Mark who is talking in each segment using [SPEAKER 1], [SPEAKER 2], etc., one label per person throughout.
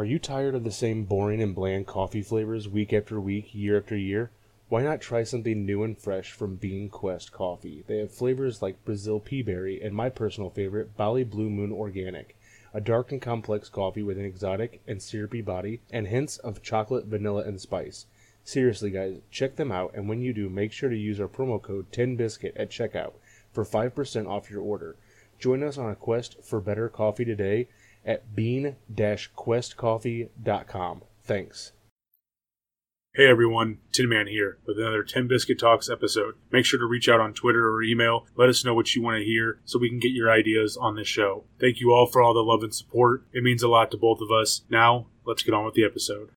[SPEAKER 1] Are you tired of the same boring and bland coffee flavors week after week, year after year? Why not try something new and fresh from Bean Quest Coffee? They have flavors like Brazil Peaberry and my personal favorite, Bali Blue Moon Organic, a dark and complex coffee with an exotic and syrupy body and hints of chocolate, vanilla, and spice. Seriously, guys, check them out, and when you do, make sure to use our promo code 10BISCUIT at checkout for 5% off your order. Join us on a quest for better coffee today at bean-questcoffee.com. Thanks.
[SPEAKER 2] Hey everyone, Tin Man here with another Tin Biscuit Talks episode. Make sure to reach out on Twitter or email. Let us know what you want to hear so we can get your ideas on this show. Thank you all for all the love and support. It means a lot to both of us. Now, let's get on with the episode.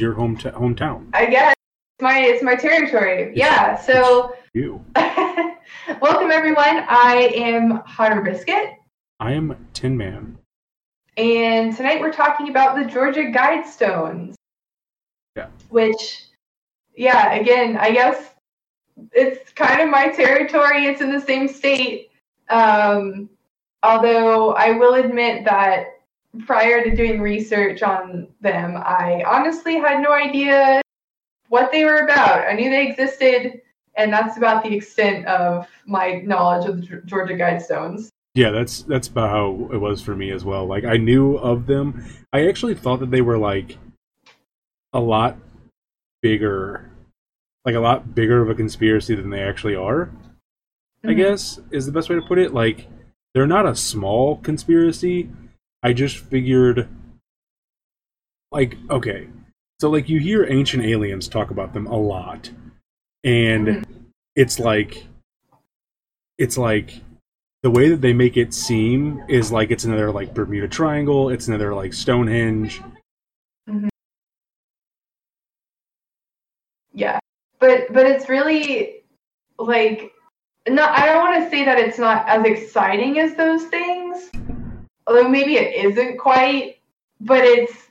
[SPEAKER 2] Is your home hometown.
[SPEAKER 3] I guess it's my it's my territory. Yeah. So
[SPEAKER 2] You.
[SPEAKER 3] welcome everyone. I am Hotter Biscuit,
[SPEAKER 2] I am Tin Man.
[SPEAKER 3] and tonight we're talking about the Georgia Guidestones.
[SPEAKER 2] Yeah.
[SPEAKER 3] Which, yeah, again, I guess it's kind of my territory. It's in the same state. Um, although I will admit that prior to doing research on them, I honestly had no idea what they were about. I knew they existed, and that's about the extent of my knowledge of the Georgia Guidestones.
[SPEAKER 2] Yeah, that's that's about how it was for me as well. Like I knew of them. I actually thought that they were like a lot bigger, like a lot bigger of a conspiracy than they actually are. I
[SPEAKER 3] Mhm.
[SPEAKER 2] guess is the best way to put it. Like they're not a small conspiracy. I just figured like okay. So like you hear ancient aliens talk about them a lot. And
[SPEAKER 3] Mhm.
[SPEAKER 2] it's like it's like the way that they make it seem is like it's another like Bermuda Triangle, it's another like Stonehenge.
[SPEAKER 3] Yeah, but but it's really like not. I don't want to say that it's not as exciting as those things, although maybe it isn't quite. But it's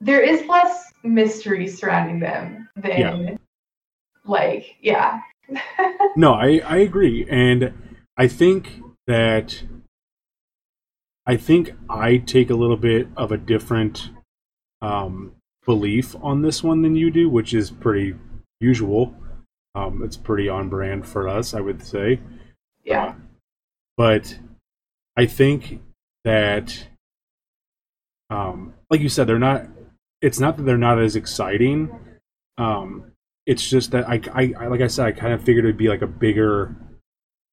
[SPEAKER 3] there is less mystery surrounding them than
[SPEAKER 2] Yeah.
[SPEAKER 3] like yeah.
[SPEAKER 2] No, I I agree, and I think that I think I take a little bit of a different um, belief on this one than you do, which is pretty usual. Um, it's pretty on brand for us, I would say.
[SPEAKER 3] yeah.
[SPEAKER 2] Uh, but I think that, um, like you said, they're not. It's not that they're not as exciting. Um, it's just that I, I, I like I said, I kind of figured it'd be like a bigger.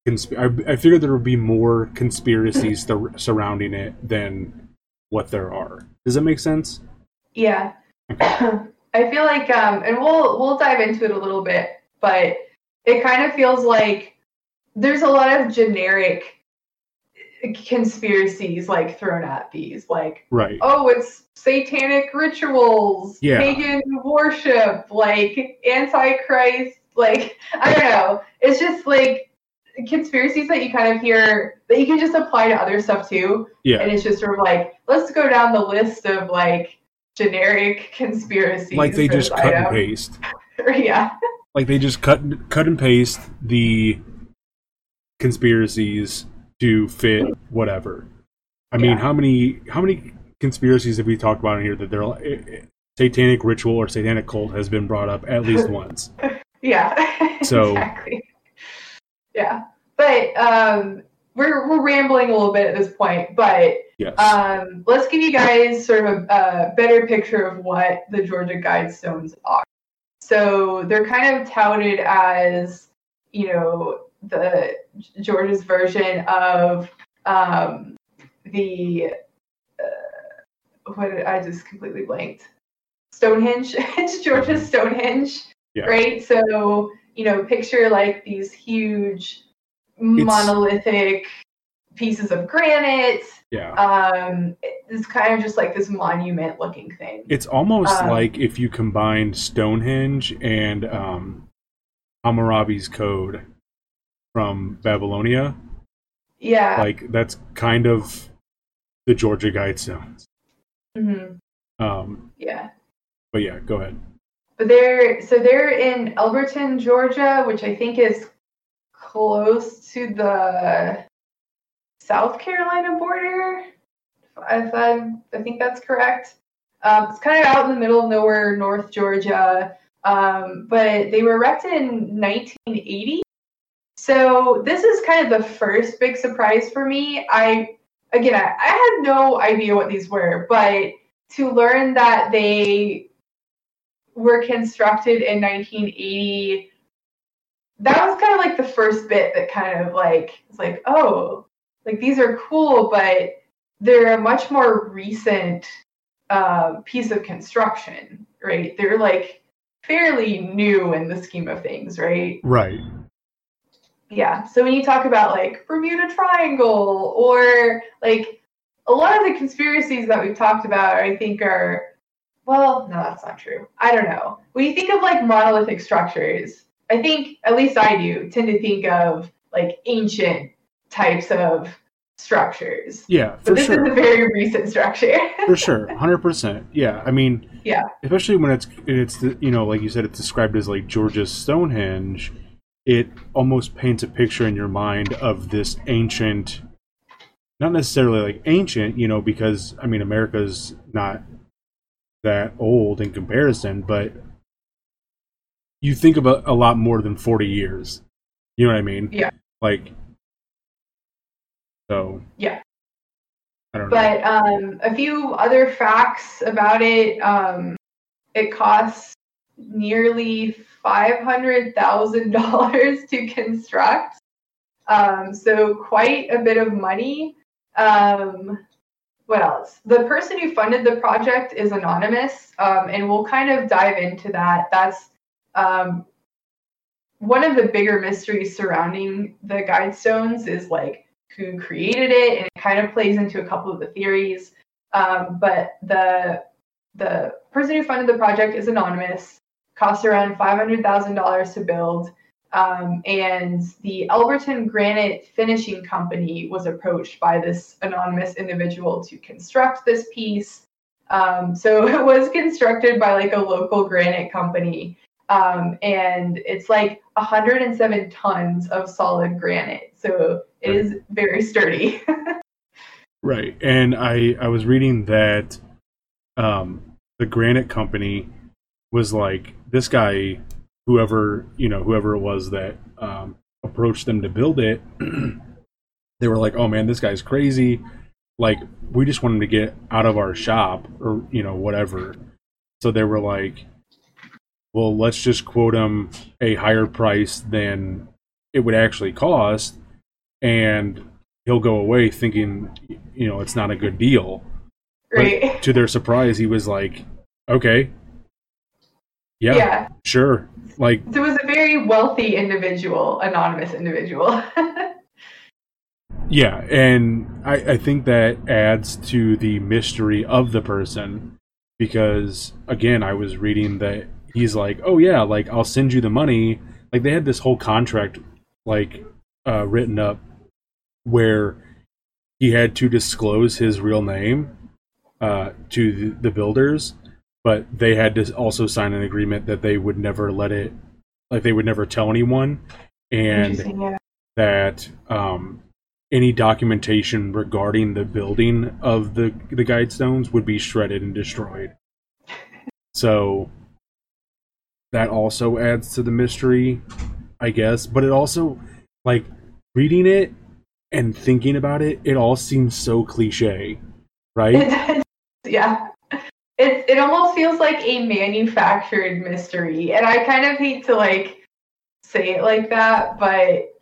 [SPEAKER 2] Consp- I, I figured there would be more conspiracies sur- surrounding it than what there are. Does that make sense?
[SPEAKER 3] Yeah. I feel like um and we'll we'll dive into it a little bit, but it kind of feels like there's a lot of generic conspiracies like thrown at these like
[SPEAKER 2] Right.
[SPEAKER 3] oh it's satanic rituals
[SPEAKER 2] Yeah.
[SPEAKER 3] pagan worship like antichrist like i don't know it's just like conspiracies that you kind of hear that you can just apply to other stuff too
[SPEAKER 2] Yeah.
[SPEAKER 3] and it's just sort of like let's go down the list of like generic conspiracies
[SPEAKER 2] Like they just cut and paste.
[SPEAKER 3] yeah
[SPEAKER 2] like they just cut cut and paste the conspiracies to fit whatever. I mean,
[SPEAKER 3] Yeah.
[SPEAKER 2] how many how many conspiracies have we talked about in here that they're eh, eh, satanic ritual or satanic cult has been brought up at least once?
[SPEAKER 3] yeah
[SPEAKER 2] So-
[SPEAKER 3] exactly yeah but um we're we're rambling a little bit at this point but
[SPEAKER 2] Yes.
[SPEAKER 3] um let's give you guys sort of a, a better picture of what the georgia guidestones are so they're kind of touted as you know the georgia's version of um the uh, what did, i just completely blanked stonehenge it's georgia's stonehenge
[SPEAKER 2] Yeah.
[SPEAKER 3] right? So, you know, picture like these huge monolithic pieces of granite.
[SPEAKER 2] Yeah.
[SPEAKER 3] Um, it's kind of just like this monument looking thing.
[SPEAKER 2] It's almost
[SPEAKER 3] Um,
[SPEAKER 2] like if you combined Stonehenge and um, Hammurabi's code from Babylonia.
[SPEAKER 3] yeah.
[SPEAKER 2] Like that's kind of the Georgia Guidestones.
[SPEAKER 3] mhm,
[SPEAKER 2] Um,
[SPEAKER 3] yeah.
[SPEAKER 2] but yeah, go ahead.
[SPEAKER 3] But they're so they're in Elberton, Georgia, which I think is close to the South Carolina border. If I, I think that's correct. Um, it's kind of out in the middle of nowhere, North Georgia. Um, but they were erected in 1980. So this is kind of the first big surprise for me. I again, I, I had no idea what these were, but to learn that they were constructed in 1980 that was kind of like the first bit that kind of like it's like oh like these are cool but they're a much more recent uh, piece of construction right they're like fairly new in the scheme of things right
[SPEAKER 2] Right.
[SPEAKER 3] Yeah. So when you talk about like Bermuda Triangle or like a lot of the conspiracies that we've talked about, I think are, well, no, that's not true. I don't know. When you think of like monolithic structures, I think, at least I do, tend to think of like ancient types of structures.
[SPEAKER 2] Yeah,
[SPEAKER 3] But this
[SPEAKER 2] sure.
[SPEAKER 3] is a very recent structure.
[SPEAKER 2] for sure, hundred percent. Yeah, I mean,
[SPEAKER 3] Yeah.
[SPEAKER 2] especially when it's it's the- you know like you said, it's described as like Georgia's Stonehenge. It almost paints a picture in your mind of this ancient, not necessarily like ancient, you know, because I mean America's not that old in comparison, but you think about a lot more than forty years. You know what I mean?
[SPEAKER 3] Yeah.
[SPEAKER 2] Like, so.
[SPEAKER 3] Yeah.
[SPEAKER 2] I don't know.
[SPEAKER 3] But um, a few other facts about it. Um, it costs nearly five hundred thousand dollars to construct, um, so quite a bit of money. Um, what else? The person who funded the project is anonymous, um, and we'll kind of dive into that. That's um, one of the bigger mysteries surrounding the Guidestones is like who created it, and it kind of plays into a couple of the theories. Um, but the the person who funded the project is anonymous. Costs around five hundred thousand dollars to build, um, and the Elberton Granite Finishing Company was approached by this anonymous individual to construct this piece. Um, so it was constructed by like a local granite company, um, and it's like 107 tons of solid granite. So it is very sturdy.
[SPEAKER 2] Right. And I I was reading that um the granite company was like this guy whoever, you know, whoever it was that um approached them to build it they were like, "Oh man, this guy's crazy. Like we just want him to get out of our shop or, you know, whatever." So they were like, "Well, let's just quote him a higher price than it would actually cost." And he'll go away thinking you know it's not a good deal But
[SPEAKER 3] right.
[SPEAKER 2] to their surprise he was like okay yeah,
[SPEAKER 3] yeah.
[SPEAKER 2] sure like
[SPEAKER 3] So it was a very wealthy individual, anonymous individual.
[SPEAKER 2] yeah and I, I think that adds to the mystery of the person because again i was reading that he's like oh yeah like i'll send you the money like they had this whole contract like uh, written up where he had to disclose his real name uh, to the, the builders, but they had to also sign an agreement that they would never let it, like they would never tell anyone, and
[SPEAKER 3] yeah.
[SPEAKER 2] that um, any documentation regarding the building of the the guidestones would be shredded and destroyed. So that also adds to the mystery, I guess. But it also, like, reading it and thinking about it, it all seems so cliche, right?
[SPEAKER 3] Yeah. It it almost feels like a manufactured mystery, and I kind of hate to like say it like that, but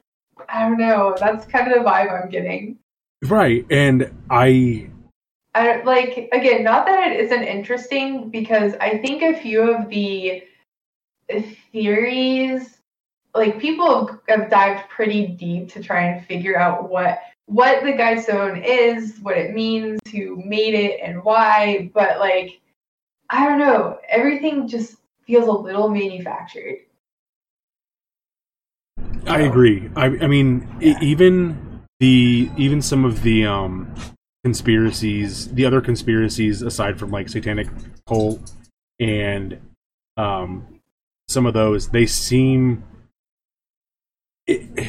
[SPEAKER 3] I don't know. That's kind of the vibe I'm getting.
[SPEAKER 2] right. And I,
[SPEAKER 3] I like again, not that it isn't interesting because I think a few of the theories like people have dived pretty deep to try and figure out what what the guide guidestone is, what it means, who made it, and why. But like, I don't know, everything just feels a little manufactured.
[SPEAKER 2] I agree. I, I mean, yeah. even the even some of the um conspiracies, the other conspiracies aside from like satanic cult and um some of those, they seem. It,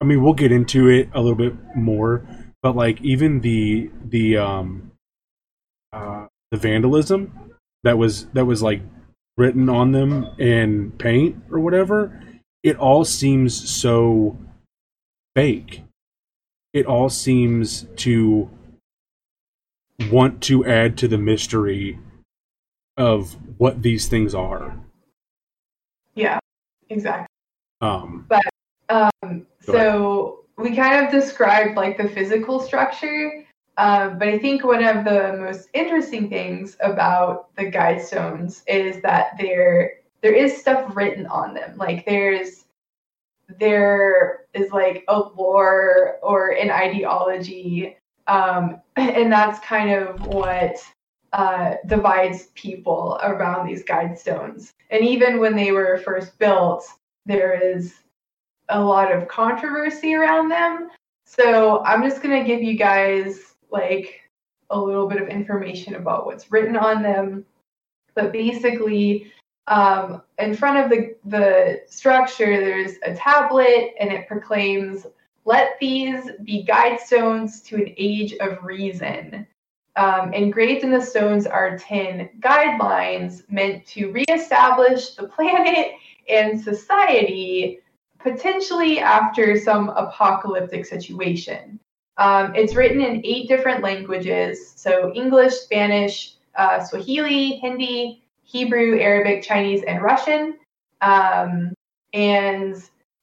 [SPEAKER 2] I mean, we'll get into it a little bit more, but like even the the um uh the vandalism that was that was like written on them in paint or whatever, it all seems so fake. It all seems to want to add to the mystery of what these things are.
[SPEAKER 3] Yeah, exactly.
[SPEAKER 2] Um,
[SPEAKER 3] but um, so we kind of described like the physical structure, um, but I think one of the most interesting things about the guide stones is that there there is stuff written on them. Like there's there is like a lore or an ideology, um, and that's kind of what uh, divides people around these guide stones. And even when they were first built, there is a lot of controversy around them. So I'm just to give you guys like a little bit of information about what's written on them. But basically, um, in front of the, the structure, there's a tablet and it proclaims, Let these be guide stones to an age of reason. Um, engraved in the stones are 10 guidelines meant to reestablish the planet and society potentially after some apocalyptic situation. Um, it's written in eight different languages so English, Spanish, uh, Swahili, Hindi, Hebrew, Arabic, Chinese, and Russian. Um, and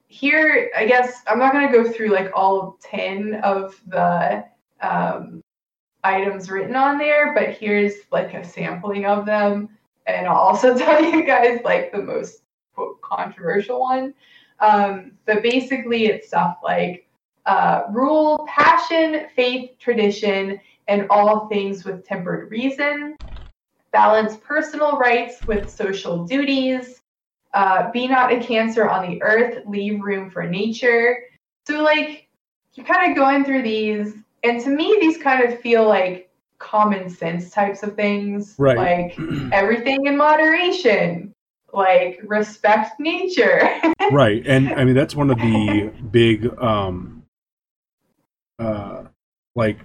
[SPEAKER 3] here, I guess I'm not going to go through like all 10 of the um, items written on there, but here's like a sampling of them. And I'll also tell you guys like the most controversial one. Um, but basically, it's stuff like uh, rule, passion, faith, tradition, and all things with tempered reason. Balance personal rights with social duties. Uh, be not a cancer on the earth. Leave room for nature. So, like, you're kind of going through these, and to me, these kind of feel like common sense types of things.
[SPEAKER 2] Right.
[SPEAKER 3] Like everything in moderation like respect nature.
[SPEAKER 2] right. And I mean that's one of the big um uh like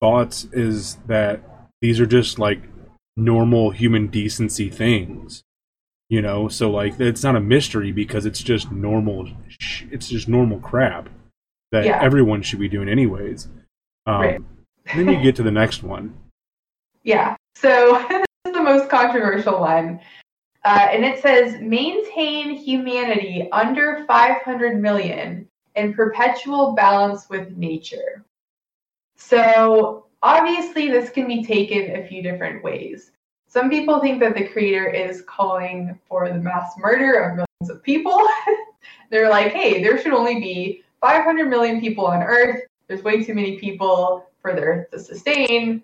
[SPEAKER 2] thoughts is that these are just like normal human decency things. You know, so like it's not a mystery because it's just normal sh- it's just normal crap that yeah. everyone should be doing anyways. Um right. then you get to the next one.
[SPEAKER 3] Yeah. So this is the most controversial one. Uh, and it says maintain humanity under 500 million in perpetual balance with nature. So obviously, this can be taken a few different ways. Some people think that the creator is calling for the mass murder of millions of people. They're like, hey, there should only be 500 million people on Earth. There's way too many people for the Earth to sustain.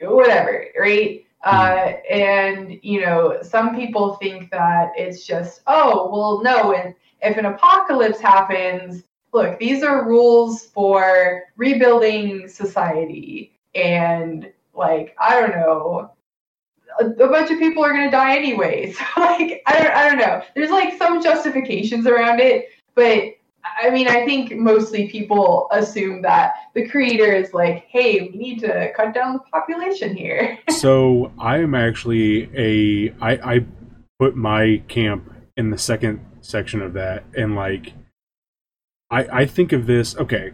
[SPEAKER 3] Whatever, right? Uh, and you know, some people think that it's just, oh, well, no, and if an apocalypse happens, look, these are rules for rebuilding society, and like, I don't know, a, a bunch of people are gonna die anyway. So like, I don't, I don't know. There's like some justifications around it, but I mean, I think mostly people assume that the creator is like, hey, we need to cut down the population here.
[SPEAKER 2] so I am actually a I, I put my camp in the second section of that and like I I think of this okay.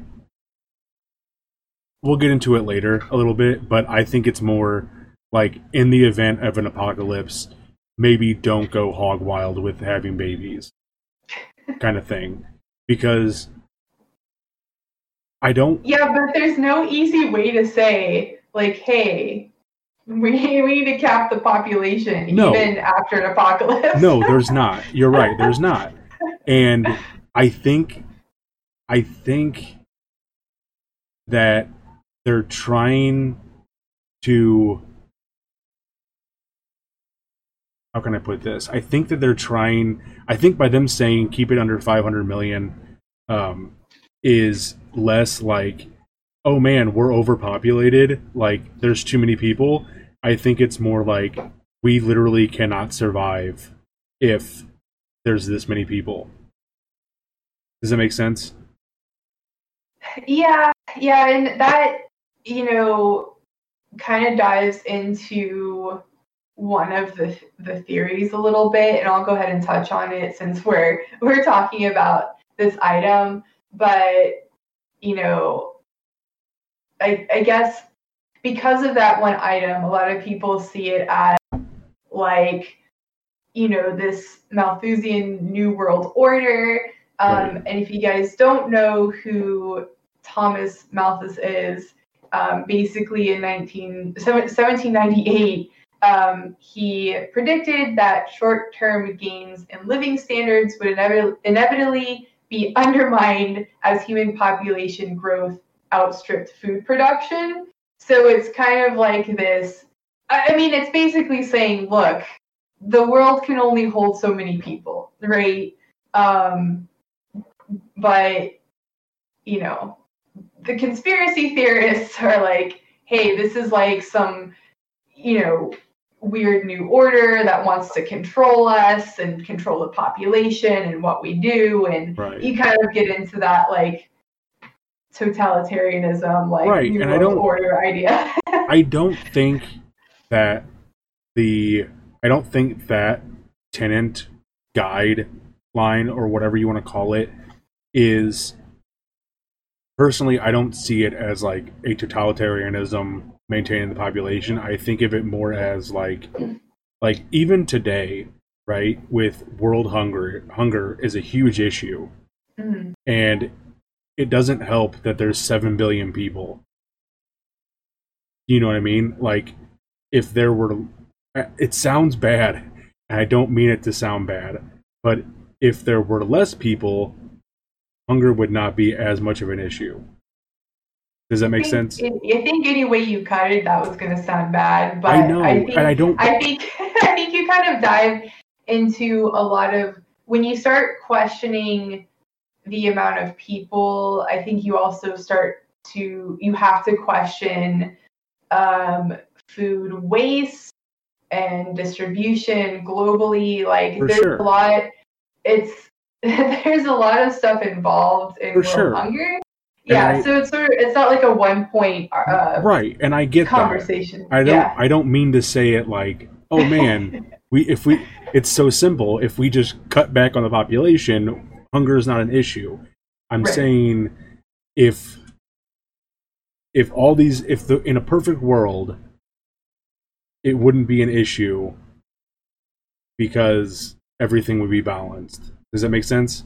[SPEAKER 2] We'll get into it later a little bit, but I think it's more like in the event of an apocalypse, maybe don't go hog wild with having babies kind of thing because I don't.
[SPEAKER 3] Yeah, but there's no easy way to say like, hey, we, we need to cap the population
[SPEAKER 2] No.
[SPEAKER 3] even after an apocalypse.
[SPEAKER 2] No, there's not. You're right. There's not. And I think, I think that they're trying to. How can I put this? I think that they're trying. I think by them saying keep it under 500 million, um, is less like, oh man, we're overpopulated. Like there's too many people. I think it's more like we literally cannot survive if there's this many people. Does that make sense?
[SPEAKER 3] Yeah, yeah, and that you know kind of dives into one of the the theories a little bit, and I'll go ahead and touch on it since we're we're talking about this item. But you know, I I guess because of that one item, a lot of people see it as like you know this Malthusian New World Order. Um,
[SPEAKER 2] Right.
[SPEAKER 3] And if you guys don't know who Thomas Malthus is, um, basically in 19, 1798, um, he predicted that short term gains in living standards would inevi- inevitably be undermined as human population growth outstripped food production. So it's kind of like this. I mean, it's basically saying, look, the world can only hold so many people, right? Um, but you know, the conspiracy theorists are like, hey, this is like some, you know, weird new order that wants to control us and control the population and what we do, and
[SPEAKER 2] Right.
[SPEAKER 3] you kind of get into that like totalitarianism, like
[SPEAKER 2] Right,
[SPEAKER 3] new
[SPEAKER 2] and I don't-
[SPEAKER 3] order idea.
[SPEAKER 2] I don't think that the I don't think that tenant guide line or whatever you want to call it is personally I don't see it as like a totalitarianism maintaining the population. I think of it more as like like even today, right, with world hunger hunger is a huge issue
[SPEAKER 3] Mhm.
[SPEAKER 2] and it doesn't help that there's 7 billion people. You know what i mean? Like if there were it sounds bad and i don't mean it to sound bad but if there were less people hunger would not be as much of an issue. Does that make
[SPEAKER 3] I
[SPEAKER 2] sense?
[SPEAKER 3] think, I think any way you cut it, that was going to sound bad. But
[SPEAKER 2] i know
[SPEAKER 3] I think,
[SPEAKER 2] and i don't
[SPEAKER 3] I think I think you kind of dive into a lot of when you start questioning the amount of people. I think you also start to you have to question um, food waste and distribution globally. Like
[SPEAKER 2] For
[SPEAKER 3] there's
[SPEAKER 2] sure.
[SPEAKER 3] a lot. It's there's a lot of stuff involved in world
[SPEAKER 2] sure.
[SPEAKER 3] hunger. Yeah,
[SPEAKER 2] I-
[SPEAKER 3] so it's sort of, it's not like a one point uh,
[SPEAKER 2] right and i get that
[SPEAKER 3] conversation.
[SPEAKER 2] I don't
[SPEAKER 3] Yeah.
[SPEAKER 2] I don't mean to say it like, oh man, we if we it's so simple, if we just cut back on the population, hunger is not an issue. I'm
[SPEAKER 3] Right.
[SPEAKER 2] saying if if all these if the in a perfect world it wouldn't be an issue because everything would be balanced. Does that make sense?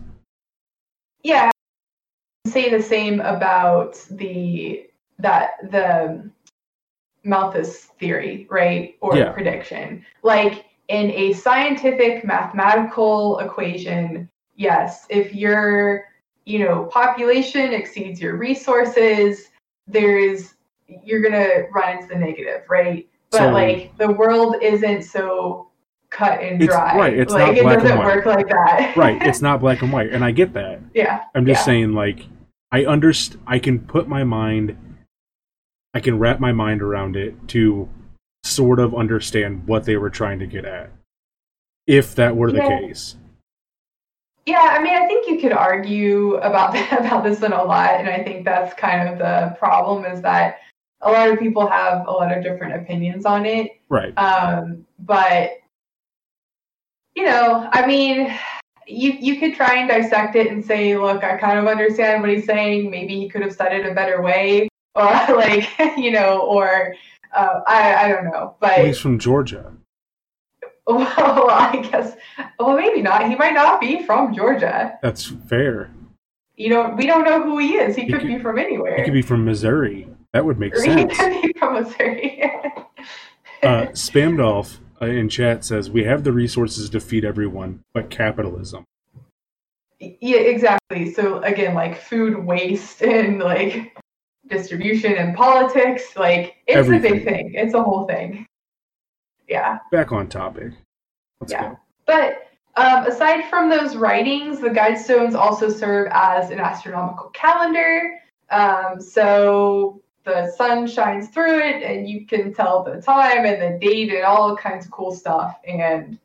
[SPEAKER 3] Yeah. Say the same about the that the Malthus theory, right? Or
[SPEAKER 2] Yeah.
[SPEAKER 3] prediction. Like in a scientific mathematical equation, yes, if your you know population exceeds your resources, there's you're gonna run into the negative, right? But
[SPEAKER 2] So-
[SPEAKER 3] like the world isn't so cut and
[SPEAKER 2] It's-
[SPEAKER 3] dry.
[SPEAKER 2] right, it's
[SPEAKER 3] like
[SPEAKER 2] not
[SPEAKER 3] it
[SPEAKER 2] black and
[SPEAKER 3] doesn't
[SPEAKER 2] white.
[SPEAKER 3] work like that.
[SPEAKER 2] Right, it's not black and white and I get that.
[SPEAKER 3] yeah.
[SPEAKER 2] I'm just
[SPEAKER 3] Yeah.
[SPEAKER 2] saying, like, I underst I can put my mind, I can wrap my mind around it to sort of understand what they were trying to get at, if that were the
[SPEAKER 3] Yeah.
[SPEAKER 2] case.
[SPEAKER 3] Yeah, I mean, I think you could argue about about this one a lot, and I think that's kind of the problem is that a lot of people have a lot of different opinions on it.
[SPEAKER 2] Right.
[SPEAKER 3] Um, but you know, I mean, you you could try and dissect it and say, look, I kind of understand what he's saying. Maybe he could have said it a better way, or like you know, or uh, I I don't know, but
[SPEAKER 2] Well, he's from Georgia.
[SPEAKER 3] well, I guess well maybe not. He might not be from Georgia.
[SPEAKER 2] That's fair.
[SPEAKER 3] you don't we don't know who he is. He,
[SPEAKER 2] He
[SPEAKER 3] could,
[SPEAKER 2] could-
[SPEAKER 3] be from anywhere.
[SPEAKER 2] He could be from Missouri. That would make
[SPEAKER 3] Or he
[SPEAKER 2] sense.
[SPEAKER 3] could be from Missouri.
[SPEAKER 2] Uh, Spamdolf uh, in chat says we have the resources to feed everyone, but capitalism.
[SPEAKER 3] Yeah, exactly. So again, like food waste and like distribution and politics, like it's
[SPEAKER 2] Everything.
[SPEAKER 3] a big thing. It's a whole thing. Yeah.
[SPEAKER 2] Back on topic. Let's
[SPEAKER 3] Yeah.
[SPEAKER 2] go.
[SPEAKER 3] But um, aside from those writings, the guidestones also serve as an astronomical calendar. Um, so the sun shines through it, and you can tell the time and the date and all kinds of cool stuff. And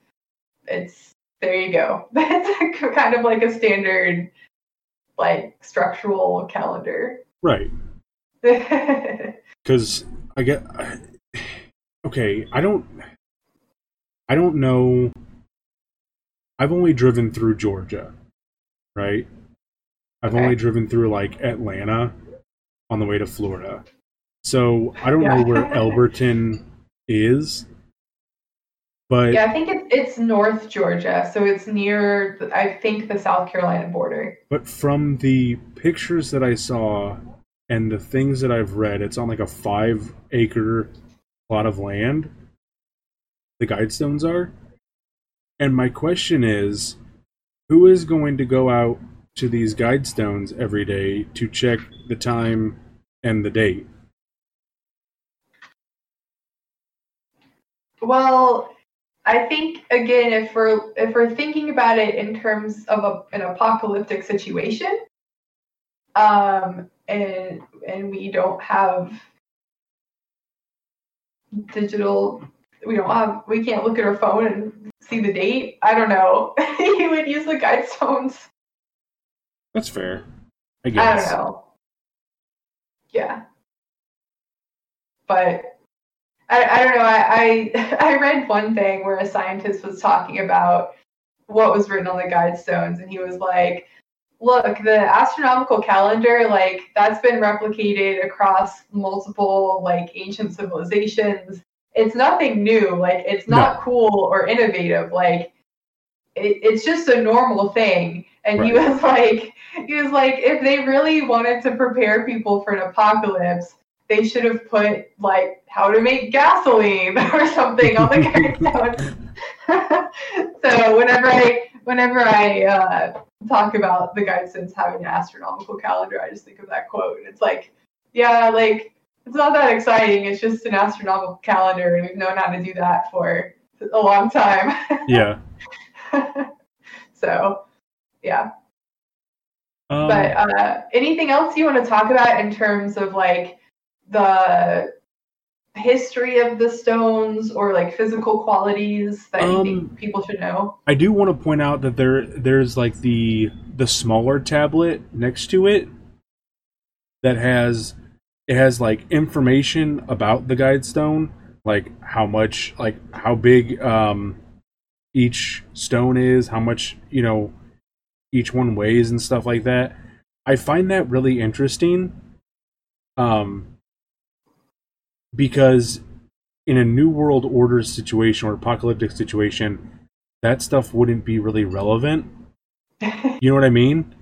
[SPEAKER 3] it's there you go. That's kind of like a standard, like structural calendar.
[SPEAKER 2] Right. Because I get. Okay, I don't. I don't know. I've only driven through Georgia, right? I've
[SPEAKER 3] Okay.
[SPEAKER 2] only driven through like Atlanta on the way to Florida. So I don't know where Elberton is. But
[SPEAKER 3] yeah, I think it's it's North Georgia, so it's near, I think, the South Carolina border.
[SPEAKER 2] But from the pictures that I saw and the things that I've read, it's on like a five acre plot of land. The guidestones are. And my question is who is going to go out to these guidestones every day to check the time and the date?
[SPEAKER 3] Well, I think again, if we're if we're thinking about it in terms of a, an apocalyptic situation, um, and and we don't have digital, we don't have, we can't look at our phone and see the date. I don't know. he would use the guidestones.
[SPEAKER 2] That's fair. I guess I
[SPEAKER 3] don't know. Yeah. But I, I don't know. I, I I read one thing where a scientist was talking about what was written on the guidestones, and he was like, "Look, the astronomical calendar, like that's been replicated across multiple like ancient civilizations. It's nothing new. Like it's not cool or innovative. Like it, it's just a normal thing." And he was like, he was like, if they really wanted to prepare people for an apocalypse, they should have put like how to make gasoline or something on the guidestones. so whenever I whenever I uh, talk about the guidestones having an astronomical calendar, I just think of that quote. And it's like, yeah, like it's not that exciting. It's just an astronomical calendar, and we've known how to do that for a long time.
[SPEAKER 2] Yeah.
[SPEAKER 3] so, yeah.
[SPEAKER 2] Um,
[SPEAKER 3] But uh, anything else you want to talk about in terms of like the history of the stones or like physical qualities that you
[SPEAKER 2] Um,
[SPEAKER 3] think people should know?
[SPEAKER 2] I do want to point out that there there's like the the smaller tablet next to it that has it has like information about the guide stone, like how much like how big um each stone is, how much, you know, each one weighs and stuff like that. I find that really interesting. Um because in a new world order situation or apocalyptic situation, that stuff wouldn't be really relevant. You know what I mean?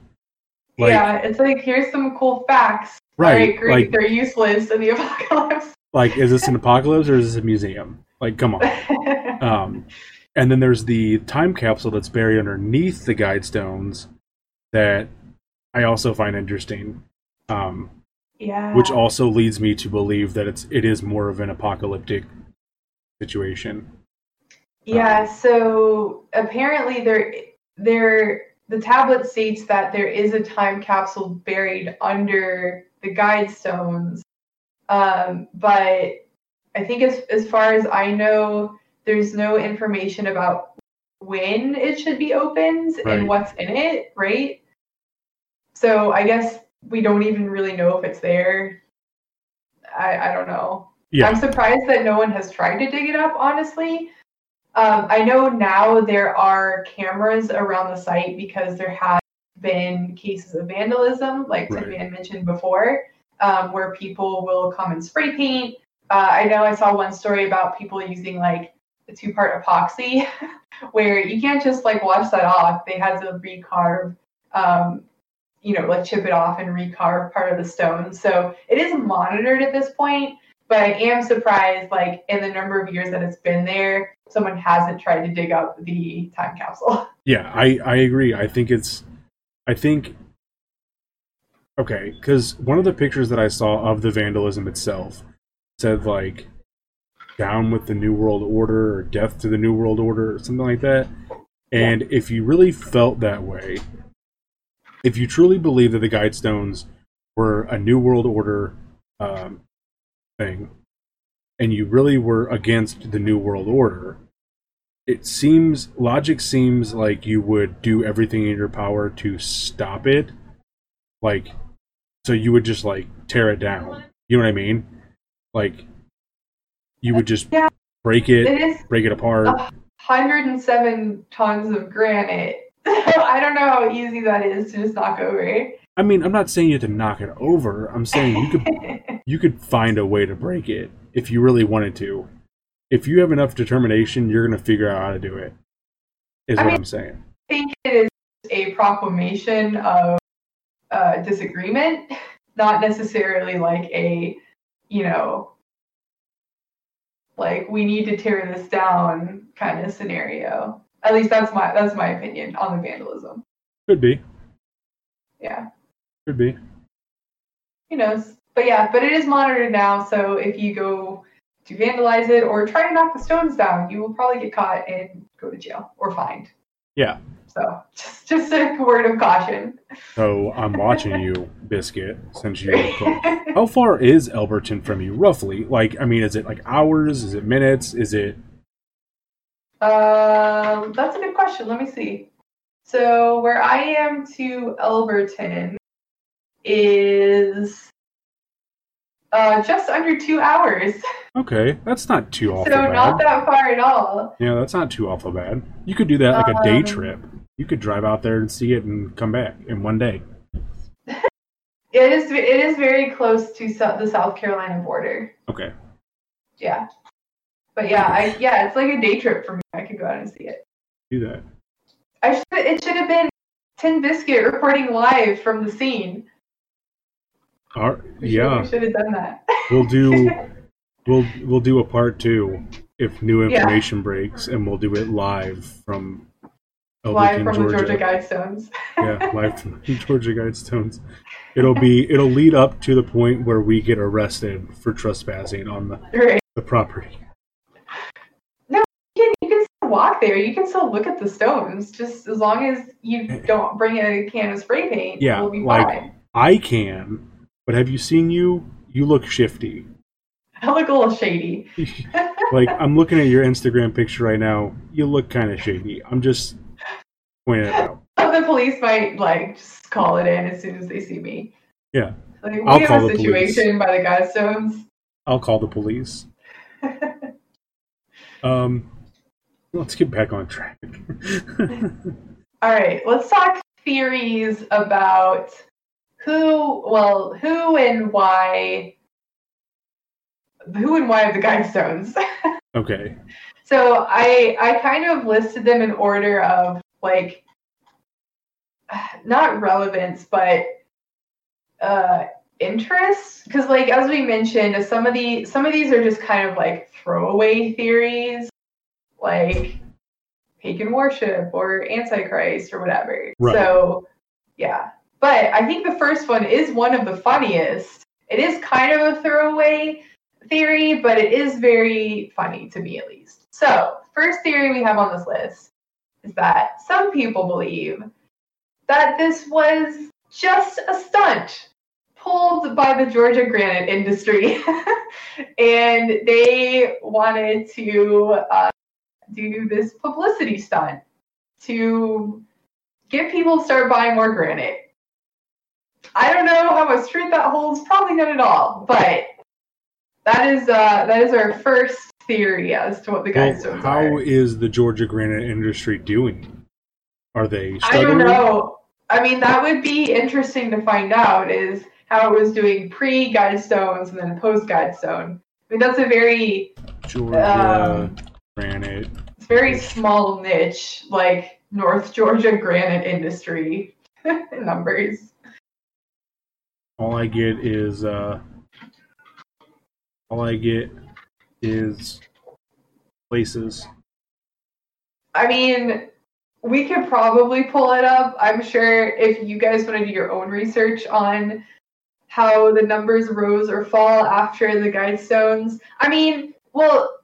[SPEAKER 2] Like,
[SPEAKER 3] yeah, it's like here's some cool facts.
[SPEAKER 2] Right,
[SPEAKER 3] great.
[SPEAKER 2] like-
[SPEAKER 3] They're useless in the apocalypse.
[SPEAKER 2] like is this an apocalypse or is this a museum? Like, come on. Um, and then there's the time capsule that's buried underneath the guide stones that I also find interesting. Um,
[SPEAKER 3] yeah.
[SPEAKER 2] which also leads me to believe that it's it is more of an apocalyptic situation.
[SPEAKER 3] Yeah, so apparently there there the tablet states that there is a time capsule buried under the guide stones. Um, but I think as as far as I know, there's no information about when it should be opened
[SPEAKER 2] Right.
[SPEAKER 3] and what's in it, right? So I guess we don't even really know if it's there. I, I don't know.
[SPEAKER 2] Yeah,
[SPEAKER 3] I'm surprised that no one has tried to dig it up, honestly. Um, I know now there are cameras around the site because there have been cases of vandalism, like
[SPEAKER 2] Right.
[SPEAKER 3] Tin Man mentioned before, um, where people will come and spray paint. Uh, I know I saw one story about people using like a two part epoxy where you can't just like wash that off. They had to recarve, um, you know, like chip it off and recarve part of the stone. So it is monitored at this point. but I am surprised, like in the number of years that it's been there, someone hasn't tried to dig up the time capsule.
[SPEAKER 2] Yeah, I I agree. I think it's I think okay, cuz one of the pictures that I saw of the vandalism itself said like down with the new world order or death to the new world order or something like that. And if you really felt that way, if you truly believe that the Guidestones were a new world order um, thing, and you really were against the new world order, it seems logic seems like you would do everything in your power to stop it. Like, so you would just like tear it down. You know what I mean? Like, you would just
[SPEAKER 3] Yeah.
[SPEAKER 2] break it,
[SPEAKER 3] It
[SPEAKER 2] break it apart.
[SPEAKER 3] 107 tons of granite. I don't know how easy that is to just knock over.
[SPEAKER 2] I mean, I'm not saying you have to knock it over. I'm saying you could you could find a way to break it if you really wanted to. If you have enough determination, you're gonna figure out how to do it. Is
[SPEAKER 3] I
[SPEAKER 2] what
[SPEAKER 3] mean-
[SPEAKER 2] I'm saying.
[SPEAKER 3] I think it is a proclamation of uh, disagreement, not necessarily like a, you know, like we need to tear this down kind of scenario. At least that's my that's my opinion on the vandalism.
[SPEAKER 2] Could be.
[SPEAKER 3] Yeah,
[SPEAKER 2] Could be.
[SPEAKER 3] who knows? But yeah, but it is monitored now. So if you go to vandalize it or try to knock the stones down, you will probably get caught and go to jail or fined.
[SPEAKER 2] Yeah.
[SPEAKER 3] So just just a word of caution.
[SPEAKER 2] So I'm watching you, Biscuit, since you. How far is Elberton from you, roughly? Like, I mean, is it like hours? Is it minutes? Is it?
[SPEAKER 3] Um, that's a good question. Let me see. So where I am to Elberton is uh, just under two hours.
[SPEAKER 2] Okay, that's not too awful
[SPEAKER 3] so
[SPEAKER 2] bad.
[SPEAKER 3] not that far at all.
[SPEAKER 2] Yeah, that's not too awful bad. You could do that like a day
[SPEAKER 3] Um,
[SPEAKER 2] trip. You could drive out there and see it and come back in one day.
[SPEAKER 3] It is it is very close to Sou- the South Carolina border.
[SPEAKER 2] Okay.
[SPEAKER 3] Yeah. But yeah, I yeah, it's like a day trip for me. I could go out and see it.
[SPEAKER 2] Do that.
[SPEAKER 3] I should it should have been Tin Biscuit reporting live from the scene.
[SPEAKER 2] Right,
[SPEAKER 3] We should-
[SPEAKER 2] yeah,
[SPEAKER 3] we should have done that.
[SPEAKER 2] we'll do we'll we'll do a part two if new
[SPEAKER 3] Yeah.
[SPEAKER 2] information breaks, and we'll do it live from
[SPEAKER 3] live
[SPEAKER 2] Elberton,
[SPEAKER 3] from
[SPEAKER 2] Georgia.
[SPEAKER 3] the Georgia Guidestones.
[SPEAKER 2] yeah, live from the Georgia Guidestones. It'll be it'll lead up to the point where we get arrested for trespassing on the,
[SPEAKER 3] right.
[SPEAKER 2] the property.
[SPEAKER 3] Walk there. You can still look at the stones, just as long as you don't bring a can of spray paint.
[SPEAKER 2] Yeah,
[SPEAKER 3] we'll be
[SPEAKER 2] like-
[SPEAKER 3] fine.
[SPEAKER 2] I can, but have you seen you? You look shifty.
[SPEAKER 3] I look a little shady.
[SPEAKER 2] like I'm looking at your Instagram picture right now. You look kind of shady. I'm just pointing it out.
[SPEAKER 3] So the police might like just call it in as soon as they see me.
[SPEAKER 2] Yeah.
[SPEAKER 3] Like we
[SPEAKER 2] I'll
[SPEAKER 3] have
[SPEAKER 2] call
[SPEAKER 3] a
[SPEAKER 2] the police.
[SPEAKER 3] situation by the Guidestones.
[SPEAKER 2] I'll call the police. Um, let's get back on track.
[SPEAKER 3] All right, let's talk theories about who, well, who and why, who and why of the Guidestones.
[SPEAKER 2] okay.
[SPEAKER 3] So I I kind of listed them in order of like not relevance but uh interest because like as we mentioned some of the some of these are just kind of like throwaway theories like pagan worship or antichrist or whatever
[SPEAKER 2] Right.
[SPEAKER 3] so yeah but i think the first one is one of the funniest it is kind of a throwaway theory, but it is very funny to me at least. So, first theory we have on this list is that some people believe that this was just a stunt pulled by the Georgia granite industry, and they wanted to uh, do this publicity stunt to get people to start buying more granite. I don't know how much truth that holds, probably not at all, but that is uh, that is our first theory as to what the
[SPEAKER 2] Well,
[SPEAKER 3] Guidestones
[SPEAKER 2] how
[SPEAKER 3] are.
[SPEAKER 2] is the Georgia granite industry doing? Are they
[SPEAKER 3] I
[SPEAKER 2] struggling?
[SPEAKER 3] don't know. I mean, that would be interesting to find out is how it was doing pre Guidestones and then post Guidestone. I mean, that's a very
[SPEAKER 2] Georgia
[SPEAKER 3] Um,
[SPEAKER 2] granite.
[SPEAKER 3] it's very small niche, like North Georgia granite industry numbers.
[SPEAKER 2] All I get is uh, All I get is places.
[SPEAKER 3] I mean, we could probably pull it up. I'm sure if you guys want to do your own research on how the numbers rose or fall after the Guidestones. I mean, well,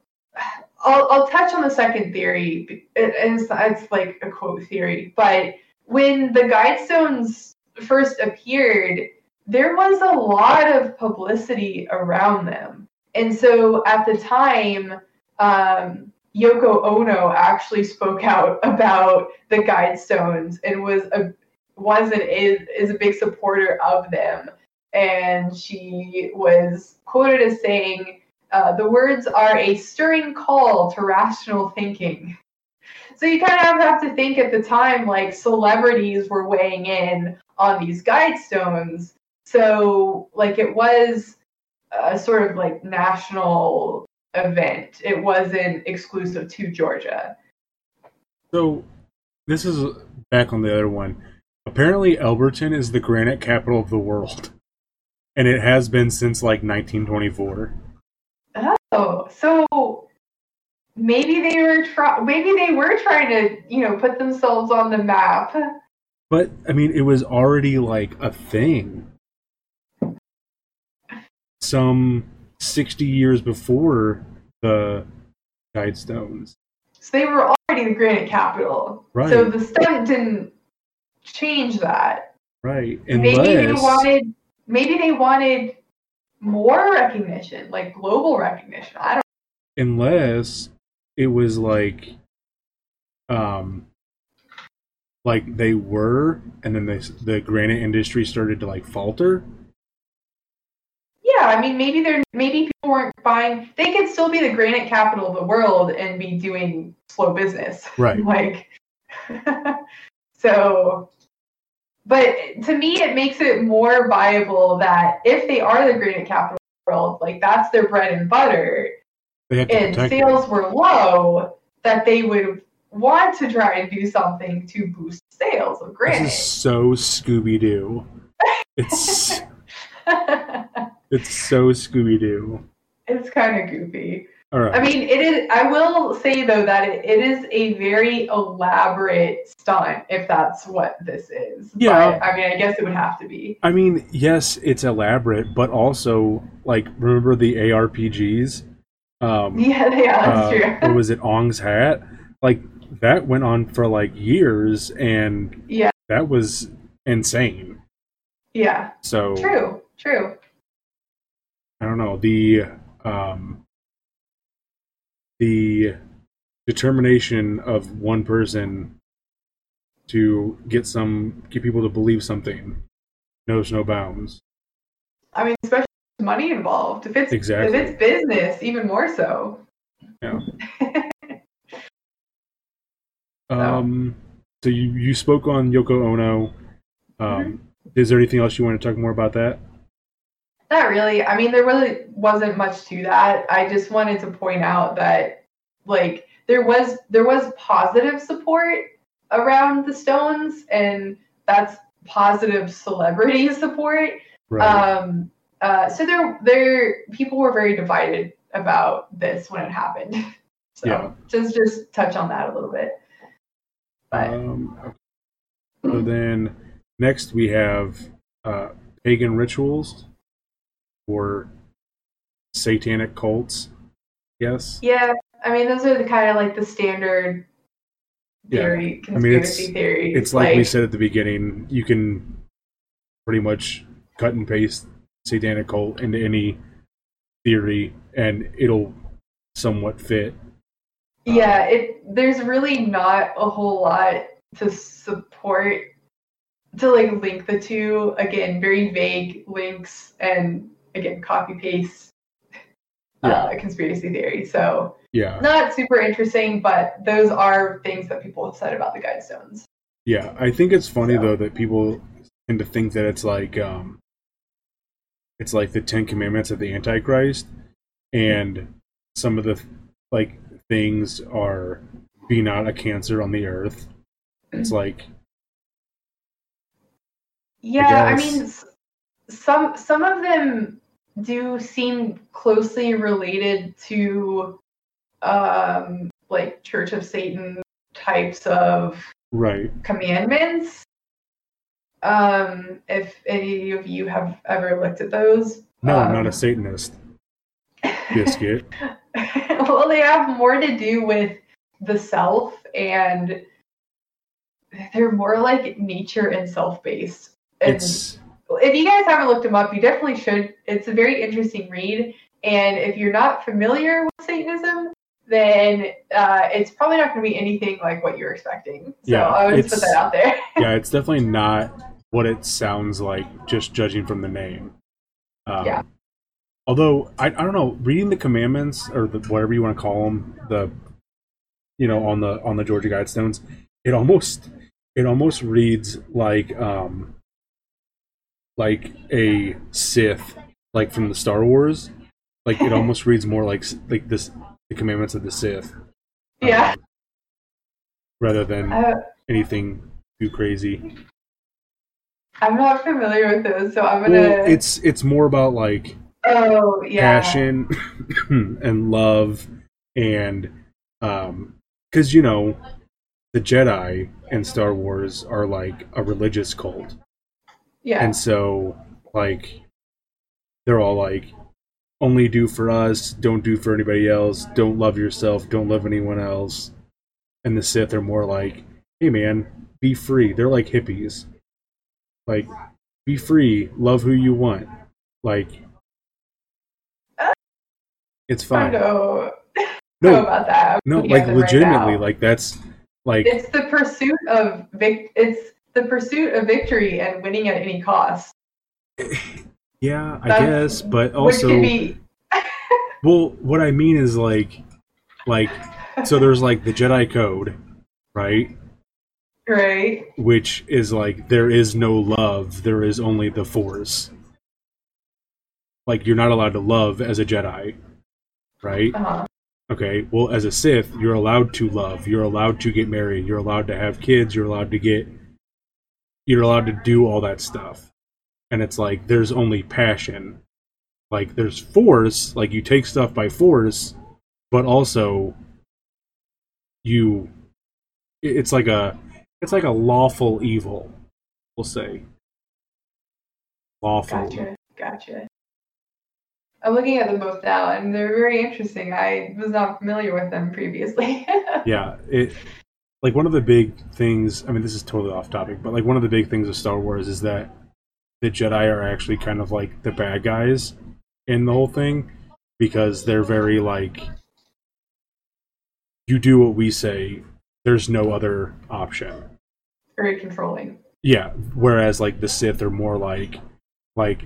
[SPEAKER 3] I'll, I'll touch on the second theory. It, it's, it's like a quote theory, but when the Guidestones first appeared, there was a lot of publicity around them. And so at the time, um, Yoko Ono actually spoke out about the Guidestones and was a was and is, is a big supporter of them. And she was quoted as saying, uh, "The words are a stirring call to rational thinking." So you kind of have to think at the time, like celebrities were weighing in on these Guidestones. So like it was a sort of like national event. It wasn't exclusive to Georgia.
[SPEAKER 2] So this is back on the other one. Apparently, Elberton is the granite capital of the world, and it has been since like 1924.
[SPEAKER 3] Oh, so maybe they were try- maybe they were trying to you know put themselves on the map.
[SPEAKER 2] But I mean, it was already like a thing. Some 60 years before the Guidestones.
[SPEAKER 3] So they were already the granite capital.
[SPEAKER 2] Right.
[SPEAKER 3] So the stunt didn't change that.
[SPEAKER 2] Right. Unless...
[SPEAKER 3] Maybe they wanted maybe they wanted more recognition, like global recognition. I don't
[SPEAKER 2] unless it was like um like they were and then they, the granite industry started to like falter
[SPEAKER 3] Yeah, I mean maybe they're maybe people weren't buying they could still be the granite capital of the world and be doing slow business.
[SPEAKER 2] right
[SPEAKER 3] like so but to me it makes it more viable that if they are the granite capital world, like that's their bread and butter,
[SPEAKER 2] they have to
[SPEAKER 3] and
[SPEAKER 2] protect it.
[SPEAKER 3] sales were low, that they would want to try and do something to boost sales of
[SPEAKER 2] this is so scooby-doo it's it's so scooby-doo
[SPEAKER 3] it's kind of goofy.
[SPEAKER 2] Right
[SPEAKER 3] I mean, it is. I will say though that it, it is a very elaborate stunt, if that's what this is.
[SPEAKER 2] Yeah.
[SPEAKER 3] But, I mean, I guess it would have to be.
[SPEAKER 2] I mean, yes, it's elaborate, but also like remember the ARPGs? Um,
[SPEAKER 3] Yeah, yeah,
[SPEAKER 2] uh,
[SPEAKER 3] that's
[SPEAKER 2] what
[SPEAKER 3] true.
[SPEAKER 2] was it Ong's hat? Like that went on for like years, and
[SPEAKER 3] Yeah.
[SPEAKER 2] that was insane.
[SPEAKER 3] yeah,
[SPEAKER 2] So
[SPEAKER 3] true, true.
[SPEAKER 2] I don't know the um, the determination of one person to get some get people to believe something knows no bounds.
[SPEAKER 3] I mean, especially money involved. If it's
[SPEAKER 2] Exactly.
[SPEAKER 3] if it's business, even more so.
[SPEAKER 2] Yeah. Um, so you you spoke on Yoko Ono. Um, Is there anything else you want to talk more about that?
[SPEAKER 3] Not really. I mean, there really wasn't much to that. I just wanted to point out that, like, there was there was positive support around the Stones, and that's positive celebrity support.
[SPEAKER 2] Right.
[SPEAKER 3] Um, uh, so there, there, people were very divided about this when it happened. So
[SPEAKER 2] Yeah.
[SPEAKER 3] just just touch on that a little bit. But
[SPEAKER 2] Um, so then next we have uh, pagan rituals or satanic cults. Yes.
[SPEAKER 3] yeah, I mean, those are the kind of like the standard
[SPEAKER 2] Yeah.
[SPEAKER 3] theory,
[SPEAKER 2] I mean, it's-
[SPEAKER 3] theory.
[SPEAKER 2] It's like, we said at the beginning. You can pretty much cut and paste satanic cult into any theory, and it'll somewhat fit.
[SPEAKER 3] Yeah, it there's really not a whole lot to support to like link the two. Again, very vague links and again copy paste uh, conspiracy theory. So
[SPEAKER 2] Yeah.
[SPEAKER 3] not super interesting, but those are things that people have said about the Guidestones.
[SPEAKER 2] Yeah, I think it's funny
[SPEAKER 3] So-
[SPEAKER 2] though that people tend to think that it's like um it's like the Ten Commandments of the Antichrist and some of the like things are be not a cancer on the earth. It's like
[SPEAKER 3] Yeah, I,
[SPEAKER 2] guess.
[SPEAKER 3] mean, some some of them do seem closely related to um, like Church of Satan types of
[SPEAKER 2] Right.
[SPEAKER 3] commandments. Um, if any of you have ever looked at those,
[SPEAKER 2] No, I'm
[SPEAKER 3] um,
[SPEAKER 2] not a Satanist. Biscuit.
[SPEAKER 3] well, they have more to do with the self, and they're more like nature and self-based. And
[SPEAKER 2] It's
[SPEAKER 3] if you guys haven't looked them up, you definitely should. It's a very interesting read, and if you're not familiar with Satanism, then uh, it's probably not going to be anything like what you're expecting. So
[SPEAKER 2] Yeah,
[SPEAKER 3] I would just put that out there.
[SPEAKER 2] yeah, it's definitely not what it sounds like, just judging from the name. Um,
[SPEAKER 3] Yeah.
[SPEAKER 2] Although I, I don't know, reading the commandments or the, whatever you want to call them, the you know on the on the Georgia Guidestones, it almost it almost reads like um like a Sith, like from the Star Wars. Like it almost reads more like like this the commandments of the Sith.
[SPEAKER 3] Yeah.
[SPEAKER 2] um, rather than
[SPEAKER 3] Uh,
[SPEAKER 2] anything too crazy.
[SPEAKER 3] I'm not familiar with those, so I'm gonna.
[SPEAKER 2] Well, it's it's more about like
[SPEAKER 3] oh yeah,
[SPEAKER 2] passion and love and um because you know the Jedi and Star Wars are like a religious cult,
[SPEAKER 3] yeah,
[SPEAKER 2] and so like they're all like only do for us, don't do for anybody else, don't love yourself, don't love anyone else. And the Sith are more like, hey man, be free. They're like hippies. Like, be free, love who you want. Like, uh, it's
[SPEAKER 3] I
[SPEAKER 2] fine.
[SPEAKER 3] don't know, know
[SPEAKER 2] No,
[SPEAKER 3] about that.
[SPEAKER 2] No, like
[SPEAKER 3] at them right
[SPEAKER 2] legitimately, like that's like
[SPEAKER 3] it's the pursuit of vic. It's the pursuit of victory and winning at any cost.
[SPEAKER 2] yeah, I
[SPEAKER 3] That's-
[SPEAKER 2] guess, but
[SPEAKER 3] which
[SPEAKER 2] also
[SPEAKER 3] be
[SPEAKER 2] Well, what I mean is like, like, so there's like the Jedi Code, right?
[SPEAKER 3] right.
[SPEAKER 2] Which is like there is no love, there is only the Force. Like you're not allowed to love as a Jedi, right?
[SPEAKER 3] Uh-huh.
[SPEAKER 2] Okay. Well, as a Sith, you're allowed to love. You're allowed to get married. You're allowed to have kids. You're allowed to get. You're allowed to do all that stuff, and it's like there's only passion. Like there's force, like you take stuff by force, but also you. It's like a, it's like a lawful evil, we'll say. Lawful.
[SPEAKER 3] Gotcha. Gotcha. I'm looking at them both now, and they're very interesting. I was not familiar with them previously.
[SPEAKER 2] yeah it like one of the big things i mean this is totally off topic but like one of the big things of star wars is that the jedi are actually kind of like the bad guys in the whole thing because they're very like you do what we say there's no other option
[SPEAKER 3] very controlling.
[SPEAKER 2] yeah whereas like the sith are more like like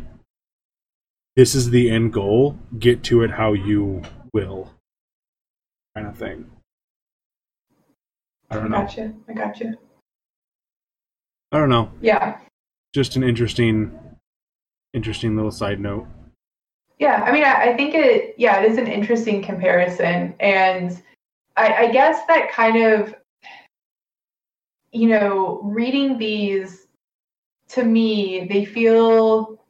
[SPEAKER 2] this is the end goal get to it how you will kind of thing i don't know
[SPEAKER 3] Gotcha. I gotcha.
[SPEAKER 2] i don't know
[SPEAKER 3] Yeah.
[SPEAKER 2] just an interesting interesting little side note
[SPEAKER 3] Yeah, I mean, I, I think it, yeah, it is an interesting comparison. And I, I guess that kind of, you know, reading these to me, they feel,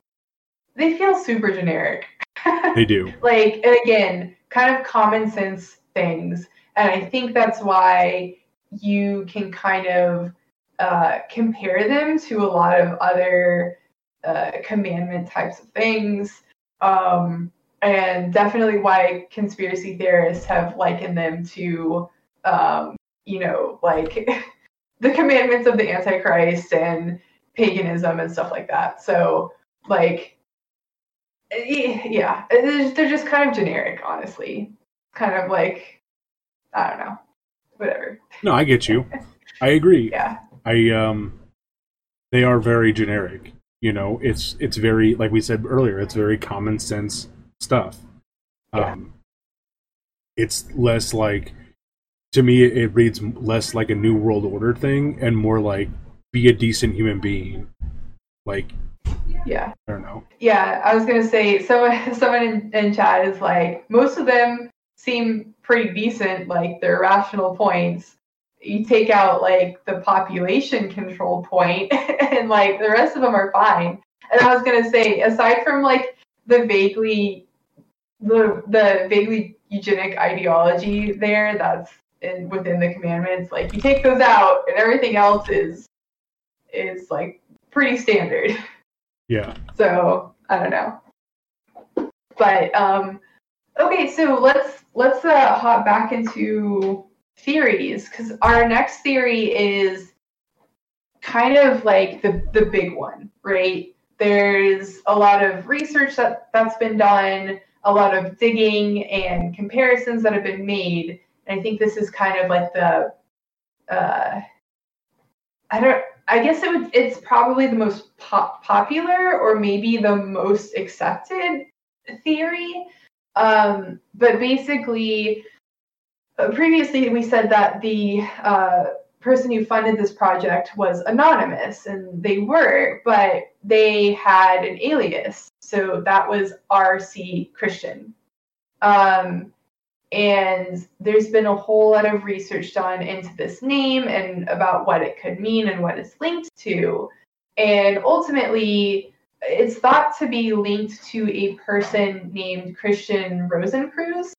[SPEAKER 3] they feel super generic.
[SPEAKER 2] they do
[SPEAKER 3] like, and again, kind of common sense things. And I think that's why you can kind of uh, compare them to a lot of other uh, commandment types of things. Um, and definitely why conspiracy theorists have likened them to, um, you know, like the commandments of the Antichrist and paganism and stuff like that. So, like, eh, yeah, they're they're just kind of generic, honestly. Kind of like, I don't know, whatever.
[SPEAKER 2] no i get you. I agree.
[SPEAKER 3] Yeah,
[SPEAKER 2] i um they are very generic you know? It's it's very like we said earlier it's very common sense stuff.
[SPEAKER 3] Yeah.
[SPEAKER 2] um it's less like to me it, reads less like a new world order thing and more like be a decent human being. Like
[SPEAKER 3] yeah.
[SPEAKER 2] i don't know.
[SPEAKER 3] Yeah, I was gonna say someone someone in, in chat is like most of them seem pretty decent, like they're rational points. You take out like the population control point, and like the rest of them are fine. And I was gonna say, aside from like the vaguely the the vaguely eugenic ideology there that's in within the commandments. Like you take those out, and everything else is is like pretty standard.
[SPEAKER 2] Yeah.
[SPEAKER 3] So I don't know. But um, okay, so let's let's uh, hop back into theories because our next theory is kind of like the the big one, right? There's a lot of research that that's been done, a lot of digging and comparisons that have been made, and I think this is kind of like the uh, I don't I guess it would it's probably the most pop- popular or maybe the most accepted theory. Um, but basically, uh, previously we said that the uh, person who funded this project was anonymous, and they were, but they had an alias. So that was RC Christian. Um, and there's been a whole lot of research done into this name and about what it could mean and what it's linked to. And ultimately, it's thought to be linked to a person named Christian Rosencreuz.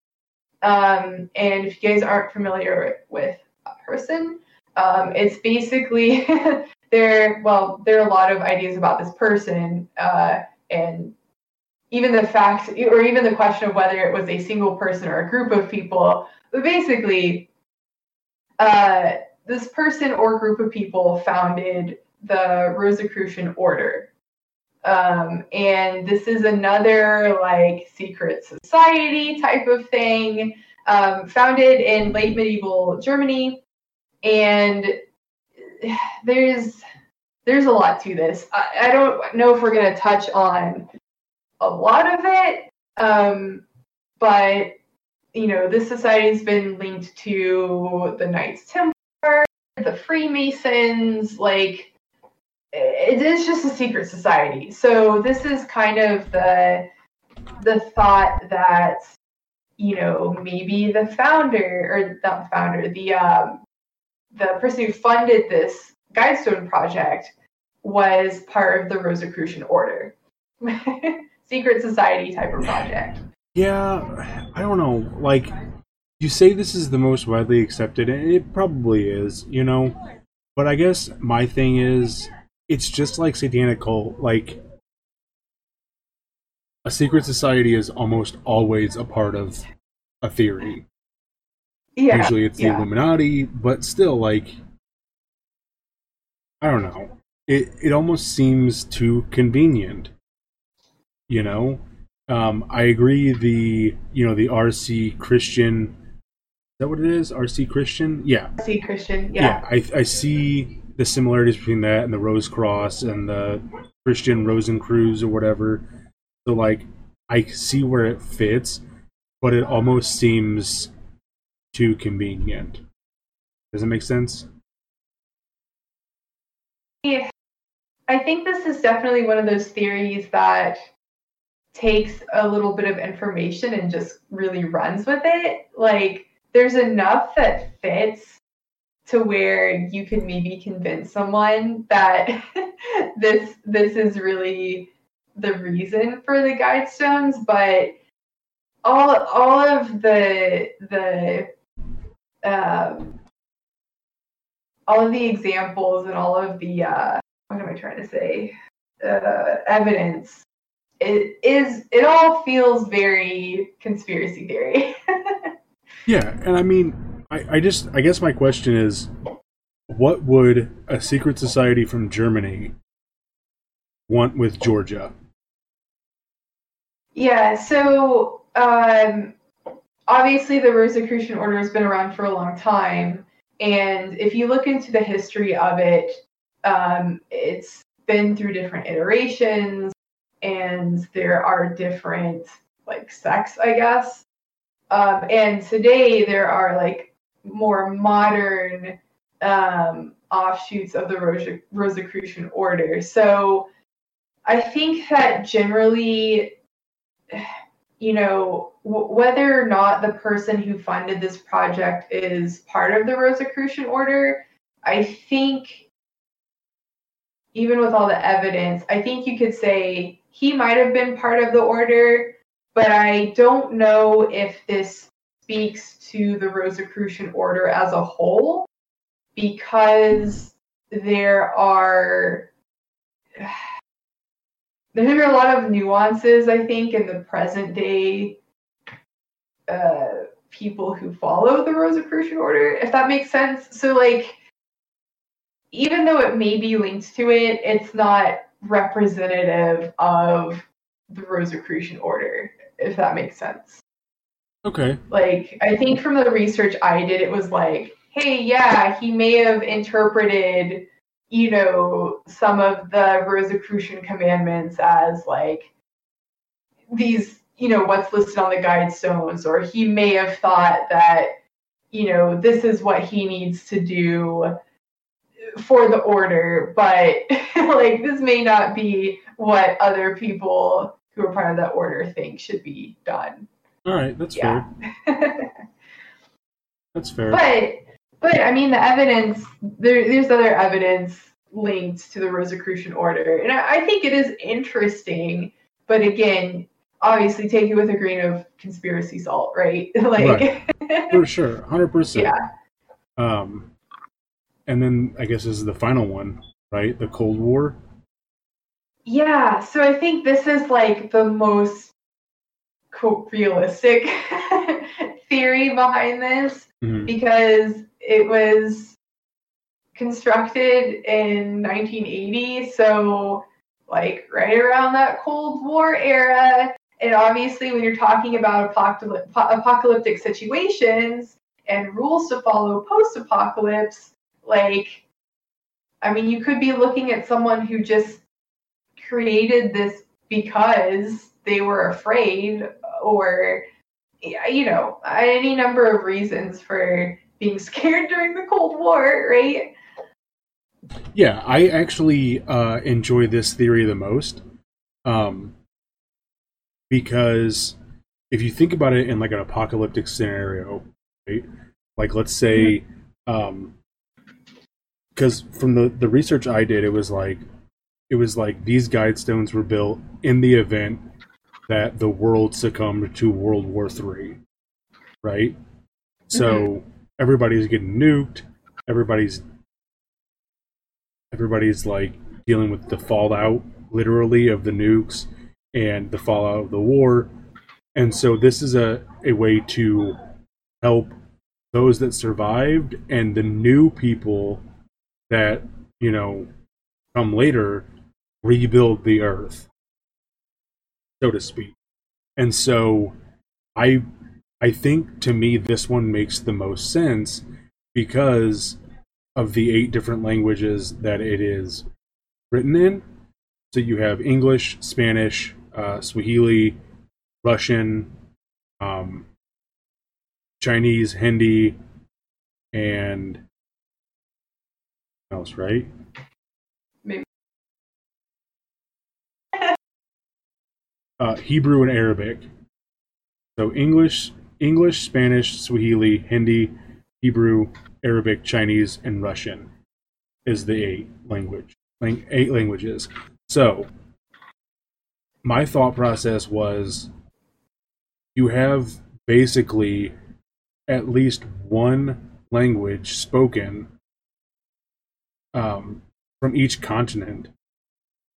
[SPEAKER 3] Um, and if you guys aren't familiar with a person, um, it's basically there. Well, there are a lot of ideas about this person, uh, and even the fact, or even the question of whether it was a single person or a group of people. But basically, uh, this person or group of people founded the Rosicrucian Order. Um, and this is another like secret society type of thing, um, founded in late medieval Germany. And there's there's a lot to this. I, I don't know if we're going to touch on a lot of it. Um, but you know, this society's been linked to the Knights Templar, the Freemasons, like it is just a secret society. So this is kind of the the thought that you know maybe the founder or not the founder, the um, the person who funded this Guidestone project was part of the Rosicrucian Order. secret society type of project.
[SPEAKER 2] Yeah, I don't know. Like, you say this is the most widely accepted, and it probably is, you know. But I guess my thing is, it's just like satanic cult. Like, a secret society is almost always a part of a theory.
[SPEAKER 3] Yeah.
[SPEAKER 2] Usually it's the
[SPEAKER 3] yeah.
[SPEAKER 2] Illuminati, but still, like, I don't know. It it almost seems too convenient you know um, i agree the you know the rc christian is that what it is rc christian yeah
[SPEAKER 3] rc Christian, yeah.
[SPEAKER 2] I, I see the similarities between that and the rose cross and the christian rosencreuz or whatever so like i see where it fits but it almost seems too convenient does it make sense
[SPEAKER 3] Yeah. I think this is definitely one of those theories that takes a little bit of information and just really runs with it. Like there's enough that fits to where you can maybe convince someone that this this is really the reason for the guidestones, but all all of the the um, all of the examples and all of the uh, what am I trying to say uh, evidence it is it all feels very conspiracy theory.
[SPEAKER 2] yeah and i mean I, I just i guess my question is what would a secret society from germany want with georgia
[SPEAKER 3] yeah, so um, obviously the Rosicrucian Order has been around for a long time, and if you look into the history of it, um, it's been through different iterations, and there are different like sects, I guess. Um, and today there are like more modern um, offshoots of the Rose- Rosicrucian Order. So I think that generally, you know, w- whether or not the person who funded this project is part of the Rosicrucian Order, I think, even with all the evidence, I think you could say he might have been part of the order, but I don't know if this speaks to the Rosicrucian order as a whole because there are there are a lot of nuances I think in the present day uh, people who follow the Rosicrucian order, if that makes sense. So like even though it may be linked to it, it's not representative of the Rosicrucian order, if that makes sense.
[SPEAKER 2] Okay.
[SPEAKER 3] Like, I think from the research I did, it was like, hey, yeah, he may have interpreted, you know, some of the Rosicrucian commandments as like these, you know, what's listed on the guide stones, or he may have thought that, you know, this is what he needs to do for the order, but like this may not be what other people who are part of that order think should be done.
[SPEAKER 2] All right, that's
[SPEAKER 3] Yeah.
[SPEAKER 2] fair. That's fair.
[SPEAKER 3] But but I mean the evidence there there's other evidence linked to the Rosicrucian order. And I, I think it is interesting, but again, obviously take it with a grain of conspiracy salt, right? like
[SPEAKER 2] For sure, hundred percent.
[SPEAKER 3] yeah.
[SPEAKER 2] Um, and then I guess this is the final one, right? The Cold War.
[SPEAKER 3] Yeah, so I think this is like the most realistic theory behind this
[SPEAKER 2] Mhm.
[SPEAKER 3] because it was constructed in 1980, so like right around that Cold War era. And obviously, when you're talking about apocalyptic situations and rules to follow post apocalypse, like, I mean, you could be looking at someone who just created this because they were afraid or you know any number of reasons for being scared during the cold war right
[SPEAKER 2] Yeah, I actually uh, enjoy this theory the most, um, because if you think about it in like an apocalyptic scenario, right? Like let's say, um because from the the research I did, it was like it was like these guide stones were built in the event that the world succumbed to World War Three, right? So mm-hmm. everybody's getting nuked. Everybody's everybody's like dealing with the fallout literally of the nukes and the fallout of the war and so this is a, a way to help those that survived and the new people that you know come later rebuild the earth so to speak and so i i think to me this one makes the most sense because of the eight different languages that it is written in. So you have English, Spanish, uh, Swahili, Russian, um, Chinese, Hindi, and else, right? Uh, Hebrew and Arabic. So English, English, Spanish, Swahili, Hindi, Hebrew, Arabic, Chinese, and Russian is the eight language, lang- eight languages. So my thought process was you have basically at least one language spoken um, from each continent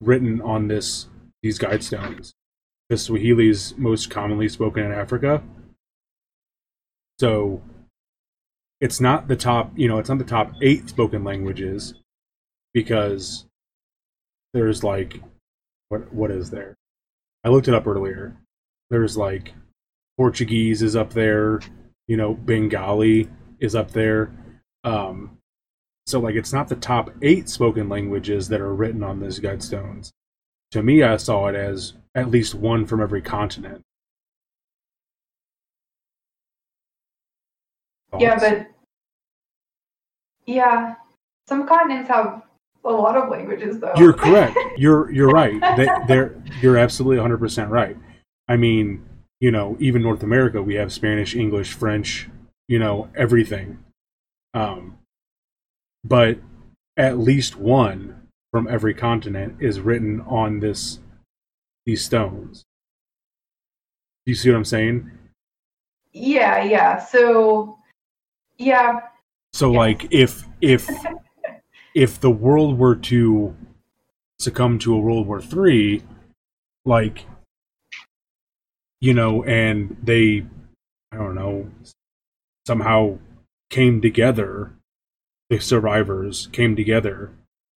[SPEAKER 2] written on this these guide stones. Because Swahili is most commonly spoken in Africa. So it's not the top, you know, it's not the top eight spoken languages because there's like what what is there? I looked it up earlier. There's like Portuguese is up there, you know, Bengali is up there. Um so like it's not the top 8 spoken languages that are written on these guide stones. To me I saw it as at least one from every continent.
[SPEAKER 3] yeah but yeah some continents have a lot of languages though
[SPEAKER 2] You're correct. You're you're right. They, they're you're absolutely 100 percent right. I mean, you know, even North America, we have Spanish, English, French, you know, everything. Um, but at least one from every continent is written on this these stones. Do you see what I'm saying?
[SPEAKER 3] Yeah, yeah. So, yeah,
[SPEAKER 2] So
[SPEAKER 3] Yes.
[SPEAKER 2] like if if if the world were to succumb to a World War Three, like you know, and they I don't know somehow came together, the survivors came together,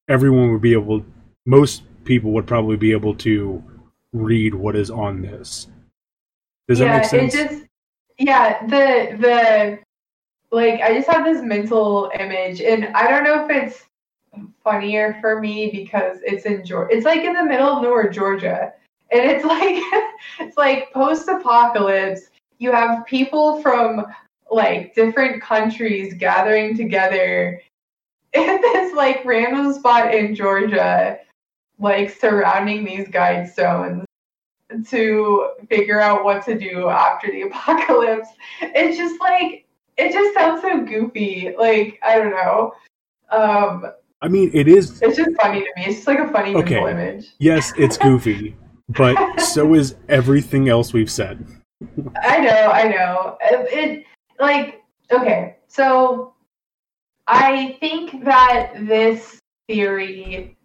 [SPEAKER 2] everyone would be able most people would probably be able to read what is on this. Does
[SPEAKER 3] yeah,
[SPEAKER 2] that make sense?
[SPEAKER 3] it just yeah, the the like I just have this mental image and I don't know if it's funnier for me because it's in Georgia. It's like in the middle of nowhere, Georgia. And it's like it's like post apocalypse. You have people from like different countries gathering together in this like random spot in Georgia, like surrounding these guide stones to figure out what to do after the apocalypse. It's just like it just sounds so goofy. Like I don't know. Um,
[SPEAKER 2] I mean, it is
[SPEAKER 3] it's just funny to me. It's just like a funny
[SPEAKER 2] Okay.
[SPEAKER 3] image.
[SPEAKER 2] yes, it's goofy, but so is everything else we've said.
[SPEAKER 3] I know, I know. It, it like okay, so I think that this theory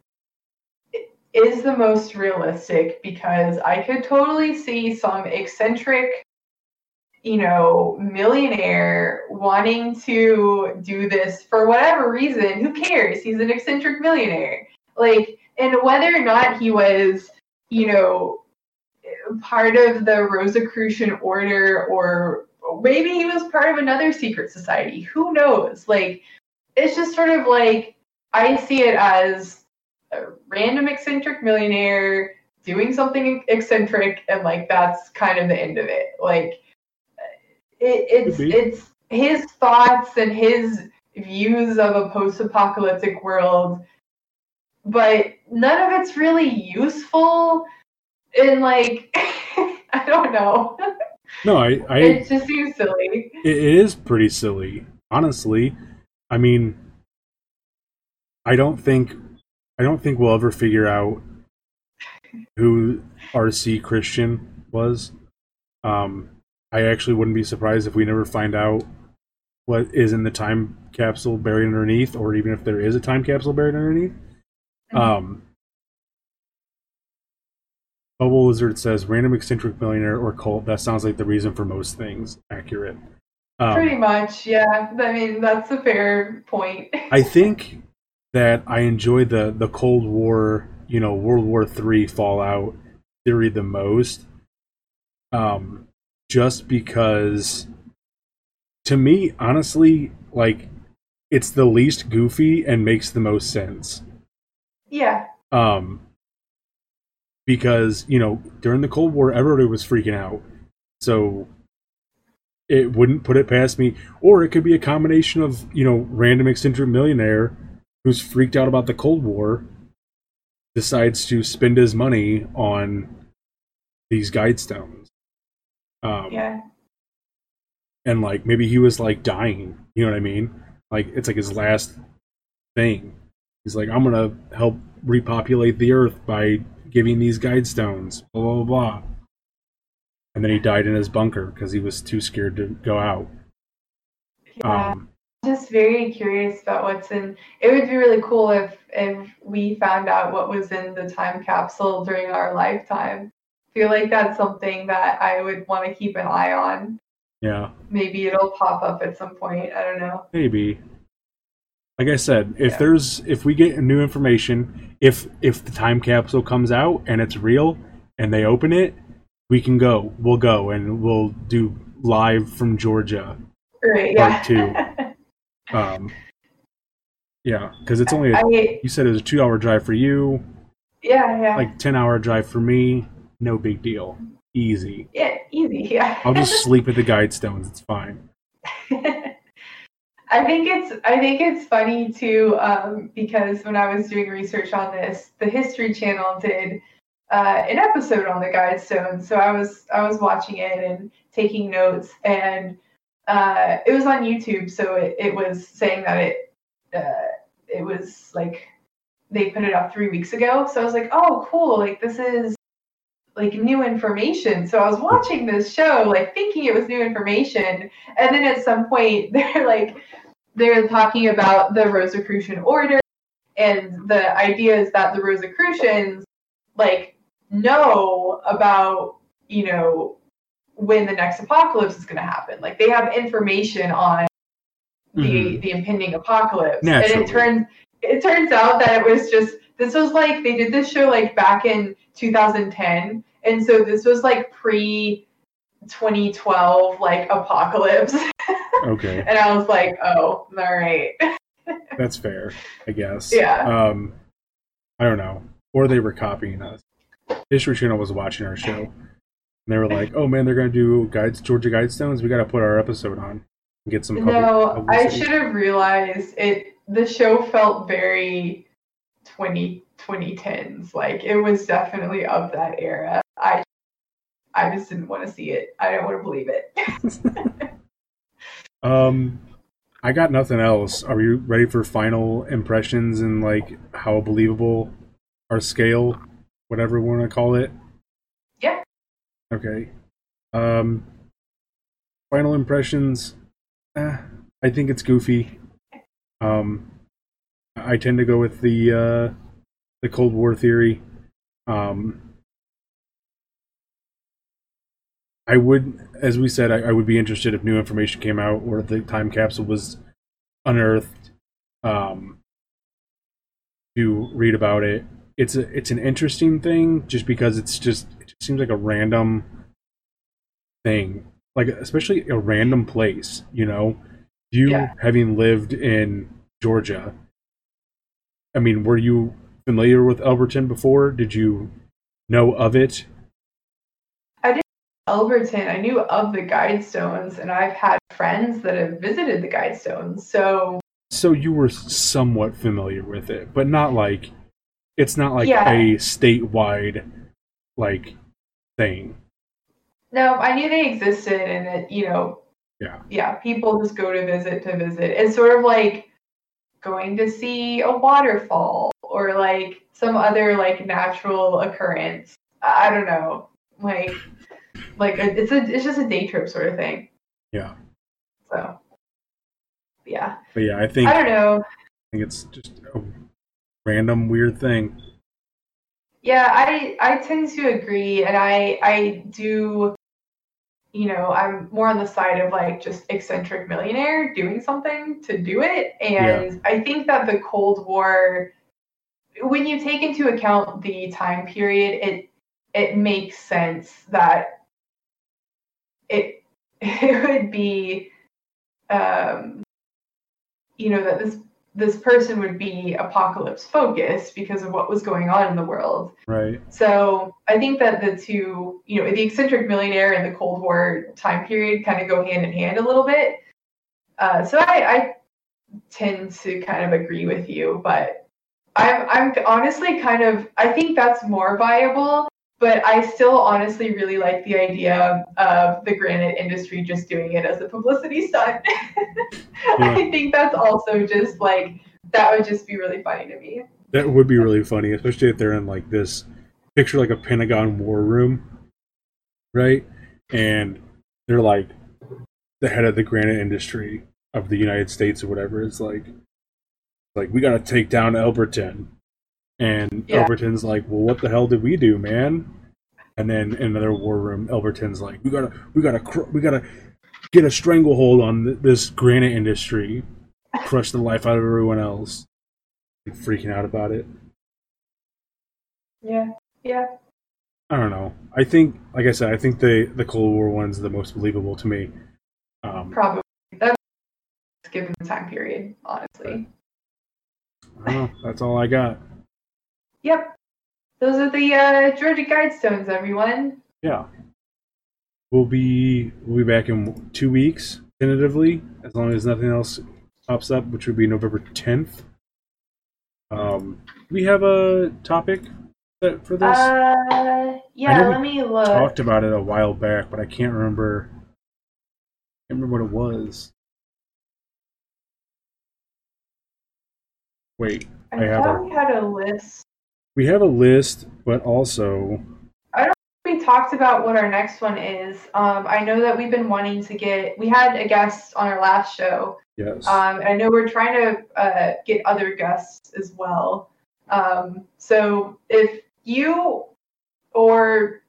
[SPEAKER 3] is the most realistic because I could totally see some eccentric, you know, millionaire wanting to do this for whatever reason. Who cares? He's an eccentric millionaire. Like, and whether or not he was, you know, part of the Rosicrucian order or maybe he was part of another secret society. Who knows? Like, it's just sort of like I see it as a random eccentric millionaire doing something eccentric, and like that's kind of the end of it. Like, it, it's it's his thoughts and his views of a post-apocalyptic world, but none of it's really useful. And like, I don't know.
[SPEAKER 2] No, I, I
[SPEAKER 3] it just seems silly.
[SPEAKER 2] it is pretty silly, honestly. I mean, I don't think I don't think we'll ever figure out who RC Christian was. Um, I actually wouldn't be surprised if we never find out what is in the time capsule buried underneath, or even if there is a time capsule buried underneath.
[SPEAKER 3] Mhm.
[SPEAKER 2] Um, Bubble Lizard says random eccentric millionaire or cult. That sounds like the reason for most things. Accurate. Um,
[SPEAKER 3] Pretty much, yeah. I mean, that's a fair point.
[SPEAKER 2] I think that I enjoy the the Cold War, you know, World War Three fallout theory the most. Um, just because, to me, honestly, like it's the least goofy and makes the most sense.
[SPEAKER 3] yeah,
[SPEAKER 2] Um, because you know during the Cold War, everybody was freaking out, so it wouldn't put it past me. Or it could be a combination of you know random eccentric millionaire who's freaked out about the Cold War decides to spend his money on these guide stones. Um,
[SPEAKER 3] yeah,
[SPEAKER 2] and like maybe he was like dying you know what i mean like it's like his last thing he's like i'm gonna help repopulate the earth by giving these guide stones blah blah blah, blah. And then he died in his bunker because he was too scared to go out
[SPEAKER 3] yeah.
[SPEAKER 2] um
[SPEAKER 3] just very curious about what's in. It would be really cool if if we found out what was in the time capsule during our lifetime. I feel like that's something that I would want to keep an eye on.
[SPEAKER 2] yeah
[SPEAKER 3] Maybe it'll pop up at some point. I don't know.
[SPEAKER 2] maybe like i said if
[SPEAKER 3] Yeah.
[SPEAKER 2] there's if we get new information if if the time capsule comes out and it's real and they open it we can go we'll go and we'll do live from georgia
[SPEAKER 3] Right?
[SPEAKER 2] Part
[SPEAKER 3] Yeah.
[SPEAKER 2] Um, yeah, because it's only a,
[SPEAKER 3] I
[SPEAKER 2] you said it was a two hour drive for you,
[SPEAKER 3] yeah yeah
[SPEAKER 2] like ten hour drive for me. No big deal, easy.
[SPEAKER 3] yeah easy yeah.
[SPEAKER 2] I'll just sleep at the guide stones. It's fine.
[SPEAKER 3] I think it's I think it's funny too um, because when I was doing research on this, the History Channel did uh, an episode on the Guidestone. So I was I was watching it and taking notes, and uh, it was on YouTube. So it, it was saying that it uh, it was like they put it up three weeks ago. So I was like, oh, cool! Like this is like new information. So I was watching this show, like thinking it was new information, and then at some point they're like they're talking about the Rosicrucian order, and the idea is that the Rosicrucians like know about you know when the next apocalypse is going to happen. Like they have information on the
[SPEAKER 2] Mhm.
[SPEAKER 3] the impending apocalypse,
[SPEAKER 2] Naturally.
[SPEAKER 3] and it turns it turns out that it was just this was like they did this show like back in 2010, and so this was like pre 2012 like apocalypse,
[SPEAKER 2] Okay,
[SPEAKER 3] and I was like, oh, all right,
[SPEAKER 2] that's fair, I guess.
[SPEAKER 3] Yeah.
[SPEAKER 2] Um, I don't know, or they were copying us. History Channel was watching our show, and they were like, "Oh man, they're gonna do guides, Georgia Guidestones. We got to put our episode on and get some." public-
[SPEAKER 3] no, I should have realized it. The show felt very 20 2010s. Like it was definitely of that era. I I just didn't want to see it. I didn't want to believe it.
[SPEAKER 2] Um, I got nothing else. Are you ready for final impressions and like how believable our scale, whatever we want to call it?
[SPEAKER 3] Yeah.
[SPEAKER 2] Okay. Um, final impressions. Eh, I think it's goofy. Um, I tend to go with the uh, the Cold War theory. Um, I would, as we said, I, I would be interested if new information came out or the time capsule was unearthed um, to read about it. It's a, it's an interesting thing just because it's just it just seems like a random thing, like especially a random place. You know, you
[SPEAKER 3] Yeah.
[SPEAKER 2] having lived in Georgia. I mean, were you familiar with Elberton before? Did you know of it?
[SPEAKER 3] I didn't know Elberton, I knew of the Guidestones, and I've had friends that have visited the Guidestones. So
[SPEAKER 2] So you were somewhat familiar with it, but not like it's not like
[SPEAKER 3] Yeah.
[SPEAKER 2] a statewide like thing.
[SPEAKER 3] no, I knew they existed, and it, you know,
[SPEAKER 2] Yeah.
[SPEAKER 3] yeah, people just go to visit to visit. It's sort of like going to see a waterfall or like some other like natural occurrence. I don't know, like like a, it's a it's just a day trip sort of thing.
[SPEAKER 2] Yeah.
[SPEAKER 3] So yeah,
[SPEAKER 2] But yeah, I think
[SPEAKER 3] I
[SPEAKER 2] I
[SPEAKER 3] don't know.
[SPEAKER 2] I think it's just a random weird thing.
[SPEAKER 3] Yeah, I I tend to agree, and I I do. You know, I'm more on the side of like just eccentric millionaire doing something to do it, and I think that the Cold War, when you take into account the time period, it it makes sense that it it would be, um, you know, that this this person would be apocalypse focused because of what was going on in the world.
[SPEAKER 2] Right.
[SPEAKER 3] So I think that the two, you know, the eccentric millionaire and the Cold War time period kind of go hand in hand a little bit. Uh, so I, I tend to kind of agree with you, but I'm I'm honestly kind of I think that's more viable. But I still honestly really like the idea of the granite industry just doing it as a publicity stunt. I think that's also just like that would just be really funny to me.
[SPEAKER 2] That would be really funny, especially if they're in like this picture like a Pentagon war room. Right? And they're like the head of the granite industry of the United States or whatever. It's like like we gotta take down Elberton. And
[SPEAKER 3] Yeah.
[SPEAKER 2] Elberton's like, Well what the hell did we do, man? And then in another war room, Elberton's like, We gotta we gotta cr- we gotta get a stranglehold on th- this granite industry, crush the life out of everyone else. Like, freaking out about it.
[SPEAKER 3] Yeah, yeah.
[SPEAKER 2] I don't know. I think, like I said, I think the the Cold War one's the most believable to me. Um,
[SPEAKER 3] Probably. That's given the time period, honestly.
[SPEAKER 2] I don't know. That's all I got.
[SPEAKER 3] Yep. Those are the uh, Georgia Guidestones, everyone.
[SPEAKER 2] Yeah, we'll be we'll be back in two weeks tentatively, as long as nothing else pops up, which would be November tenth. Um, do we have a topic for this?
[SPEAKER 3] Uh,
[SPEAKER 2] I
[SPEAKER 3] yeah, let me look.
[SPEAKER 2] Talked about it a while back, but I can't remember. Can't remember what it was. Wait,
[SPEAKER 3] I,
[SPEAKER 2] I have
[SPEAKER 3] thought
[SPEAKER 2] a-
[SPEAKER 3] we had a list.
[SPEAKER 2] We have a list, but also I don't think
[SPEAKER 3] We talked about what our next one is. Um, I know that we've been wanting to get. We had a guest on our last show.
[SPEAKER 2] Yes.
[SPEAKER 3] Um, and I know we're trying to uh, get other guests as well. Um, so if you or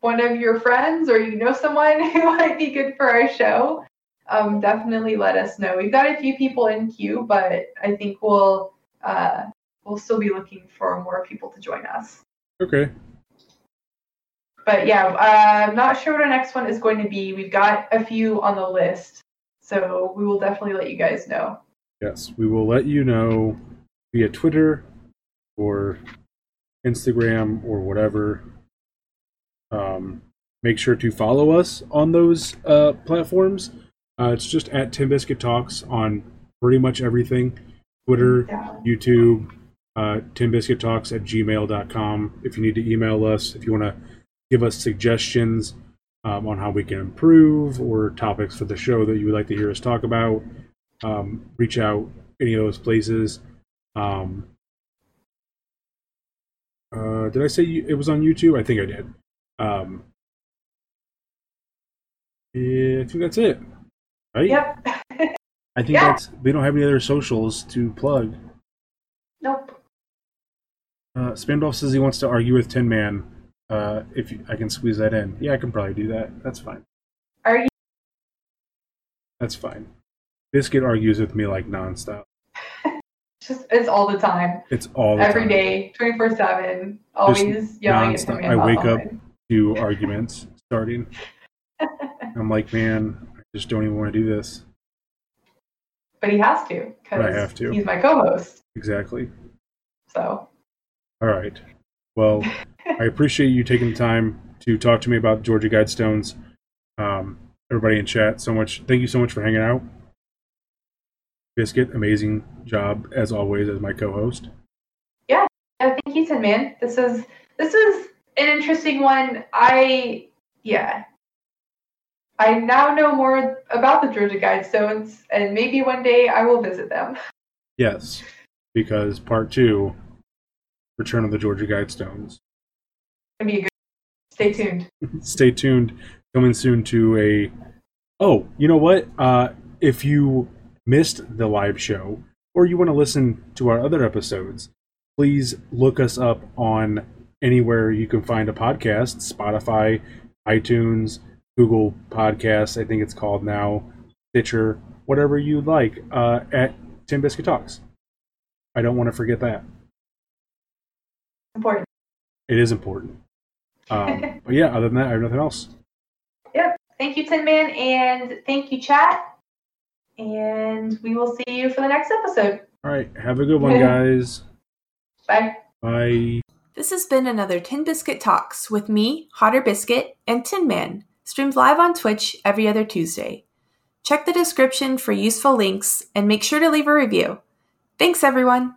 [SPEAKER 3] one of your friends or you know someone who might be good for our show, um, definitely let us know. We've got a few people in queue, but I think we'll uh, we'll still be looking for more people to join us.
[SPEAKER 2] okay.
[SPEAKER 3] But yeah, uh, I'm not sure what our next one is going to be. We've got a few on the list, so we will definitely let you guys know.
[SPEAKER 2] Yes, we will let you know via Twitter or Instagram or whatever. Um, make sure to follow us on those uh, platforms. Uh, it's just at Tin Biscuit Talks on pretty much everything Twitter,
[SPEAKER 3] Yeah.
[SPEAKER 2] YouTube, uh, tinbiscuittalks at gmail.com. If you need to email us, if you want to give us suggestions um, on how we can improve or topics for the show that you would like to hear us talk about, um, reach out any of those places. Um, uh, did I say you, it was on YouTube? I think I did. Um, yeah, I think that's it. Right?
[SPEAKER 3] Yep.
[SPEAKER 2] I think
[SPEAKER 3] Yeah.
[SPEAKER 2] that's. We don't have any other socials to plug.
[SPEAKER 3] nope.
[SPEAKER 2] Uh, Spandolf says he wants to argue with Tin Man. Uh, if you, I can squeeze that in, yeah, I can probably do that. That's fine.
[SPEAKER 3] Are you?
[SPEAKER 2] That's fine. Biscuit argues with me like nonstop.
[SPEAKER 3] Just it's all the time,
[SPEAKER 2] It's all the
[SPEAKER 3] every
[SPEAKER 2] time.
[SPEAKER 3] day, twenty four seven, always yelling at
[SPEAKER 2] nonstop.
[SPEAKER 3] him.
[SPEAKER 2] I wake up-. Two arguments starting. I'm like, man, I just don't even want to do this.
[SPEAKER 3] but he has to
[SPEAKER 2] But I
[SPEAKER 3] because
[SPEAKER 2] have to.
[SPEAKER 3] he's my co-host.
[SPEAKER 2] Exactly.
[SPEAKER 3] So
[SPEAKER 2] All right. Well, I appreciate you taking the time to talk to me about Georgia Guidestones. Um, everybody in chat, so much. Thank you so much for hanging out. Biscuit, amazing job as always as my co-host.
[SPEAKER 3] yeah, thank you, Tin Man. This is this is an interesting one. I yeah. I now know more about the Georgia Guidestones, and maybe one day I will visit them.
[SPEAKER 2] Yes, because part two, Return of the Georgia Guidestones.
[SPEAKER 3] A good. Stay tuned.
[SPEAKER 2] Stay tuned. Coming soon to a. Oh, you know what? Uh, if you missed the live show or you want to listen to our other episodes, please look us up on anywhere you can find a podcast Spotify, iTunes, Google Podcasts, I think it's called now, Stitcher, whatever you like, uh, at Tin Biscuit Talks. I don't want to forget that.
[SPEAKER 3] Important.
[SPEAKER 2] It is important. Um, but yeah, other than that, I have nothing else.
[SPEAKER 3] Yep. Thank you, Tin Man, and thank you, chat. And we will see you for the next episode.
[SPEAKER 2] All right, have a good one, guys.
[SPEAKER 3] Bye.
[SPEAKER 2] Bye.
[SPEAKER 4] This has been another Tin Biscuit Talks with me, Hotter Biscuit, and Tin Man, streamed live on Twitch every other Tuesday. Check the description for useful links and make sure to leave a review. Thanks, everyone!